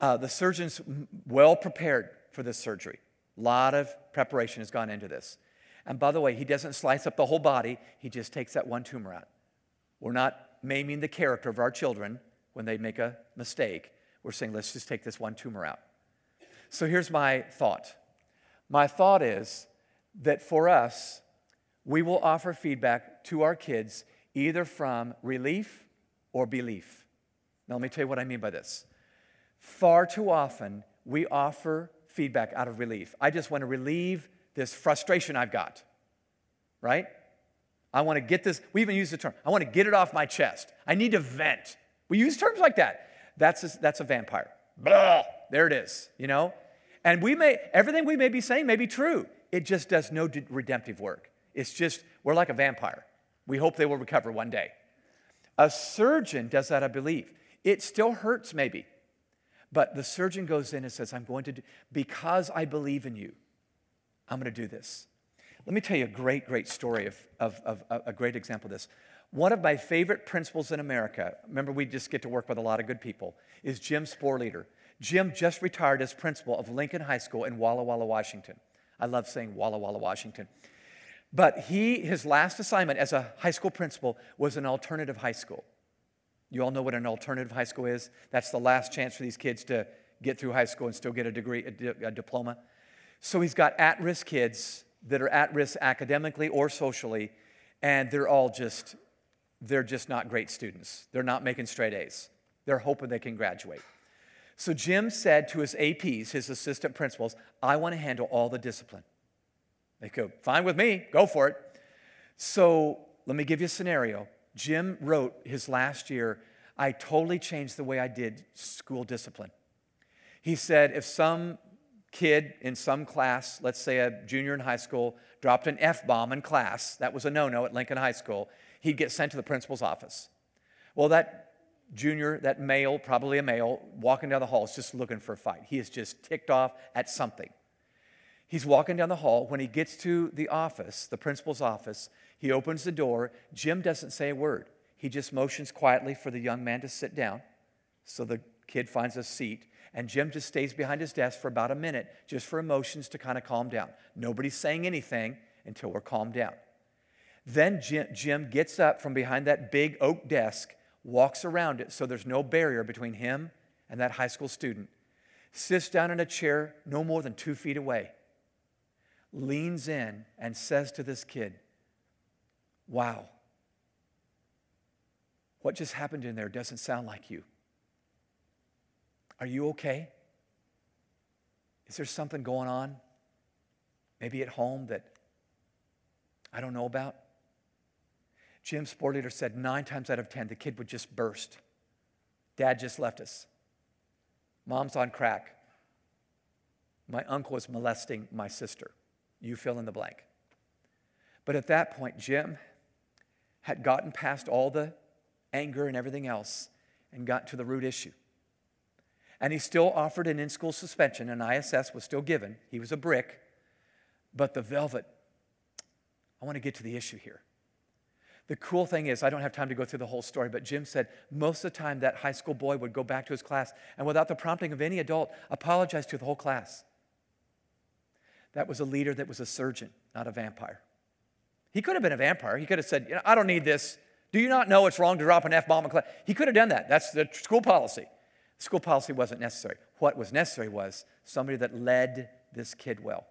Uh, the surgeon's well prepared for this surgery. A lot of preparation has gone into this. And by the way, he doesn't slice up the whole body, he just takes that one tumor out. We're not maiming the character of our children when they make a mistake. We're saying, let's just take this one tumor out. So here's my thought my thought is that for us, we will offer feedback to our kids either from relief or belief. Now, let me tell you what I mean by this. Far too often, we offer feedback out of relief. I just want to relieve this frustration I've got, right? I want to get this, we even use the term, I want to get it off my chest. I need to vent. We use terms like that. That's a, that's a vampire. Blah, there it is, you know? And we may, everything we may be saying may be true. It just does no redemptive work. It's just, we're like a vampire. We hope they will recover one day. A surgeon does that, I believe. It still hurts, maybe. But the surgeon goes in and says, I'm going to do, because I believe in you, I'm going to do this. Let me tell you a great, great story of, of, of, of a great example of this. One of my favorite principals in America, remember we just get to work with a lot of good people, is Jim Sporleder. Jim just retired as principal of Lincoln High School in Walla Walla, Washington. I love saying Walla Walla, Washington. But he, his last assignment as a high school principal was an alternative high school. You all know what an alternative high school is? That's the last chance for these kids to get through high school and still get a degree, a, di- a diploma. So he's got at risk kids that are at risk academically or socially, and they're all just, they're just not great students. They're not making straight A's. They're hoping they can graduate. So Jim said to his APs, his assistant principals, I want to handle all the discipline. They go, fine with me, go for it. So let me give you a scenario. Jim wrote his last year, I totally changed the way I did school discipline. He said, if some kid in some class, let's say a junior in high school, dropped an F bomb in class, that was a no no at Lincoln High School, he'd get sent to the principal's office. Well, that junior, that male, probably a male, walking down the hall is just looking for a fight. He is just ticked off at something. He's walking down the hall. When he gets to the office, the principal's office, he opens the door. Jim doesn't say a word. He just motions quietly for the young man to sit down. So the kid finds a seat. And Jim just stays behind his desk for about a minute, just for emotions to kind of calm down. Nobody's saying anything until we're calmed down. Then Jim, Jim gets up from behind that big oak desk, walks around it so there's no barrier between him and that high school student, sits down in a chair no more than two feet away, leans in and says to this kid, Wow, what just happened in there doesn't sound like you. Are you okay? Is there something going on? Maybe at home that I don't know about? Jim Sporleder, said nine times out of ten, the kid would just burst. Dad just left us. Mom's on crack. My uncle is molesting my sister. You fill in the blank. But at that point, Jim had gotten past all the anger and everything else and got to the root issue. And he still offered an in school suspension, and ISS was still given. He was a brick. But the velvet, I want to get to the issue here. The cool thing is, I don't have time to go through the whole story, but Jim said most of the time that high school boy would go back to his class and, without the prompting of any adult, apologize to the whole class. That was a leader that was a surgeon, not a vampire. He could have been a vampire. He could have said, you know, I don't need this. Do you not know it's wrong to drop an F bomb in class? He could have done that. That's the school policy. School policy wasn't necessary. What was necessary was somebody that led this kid well.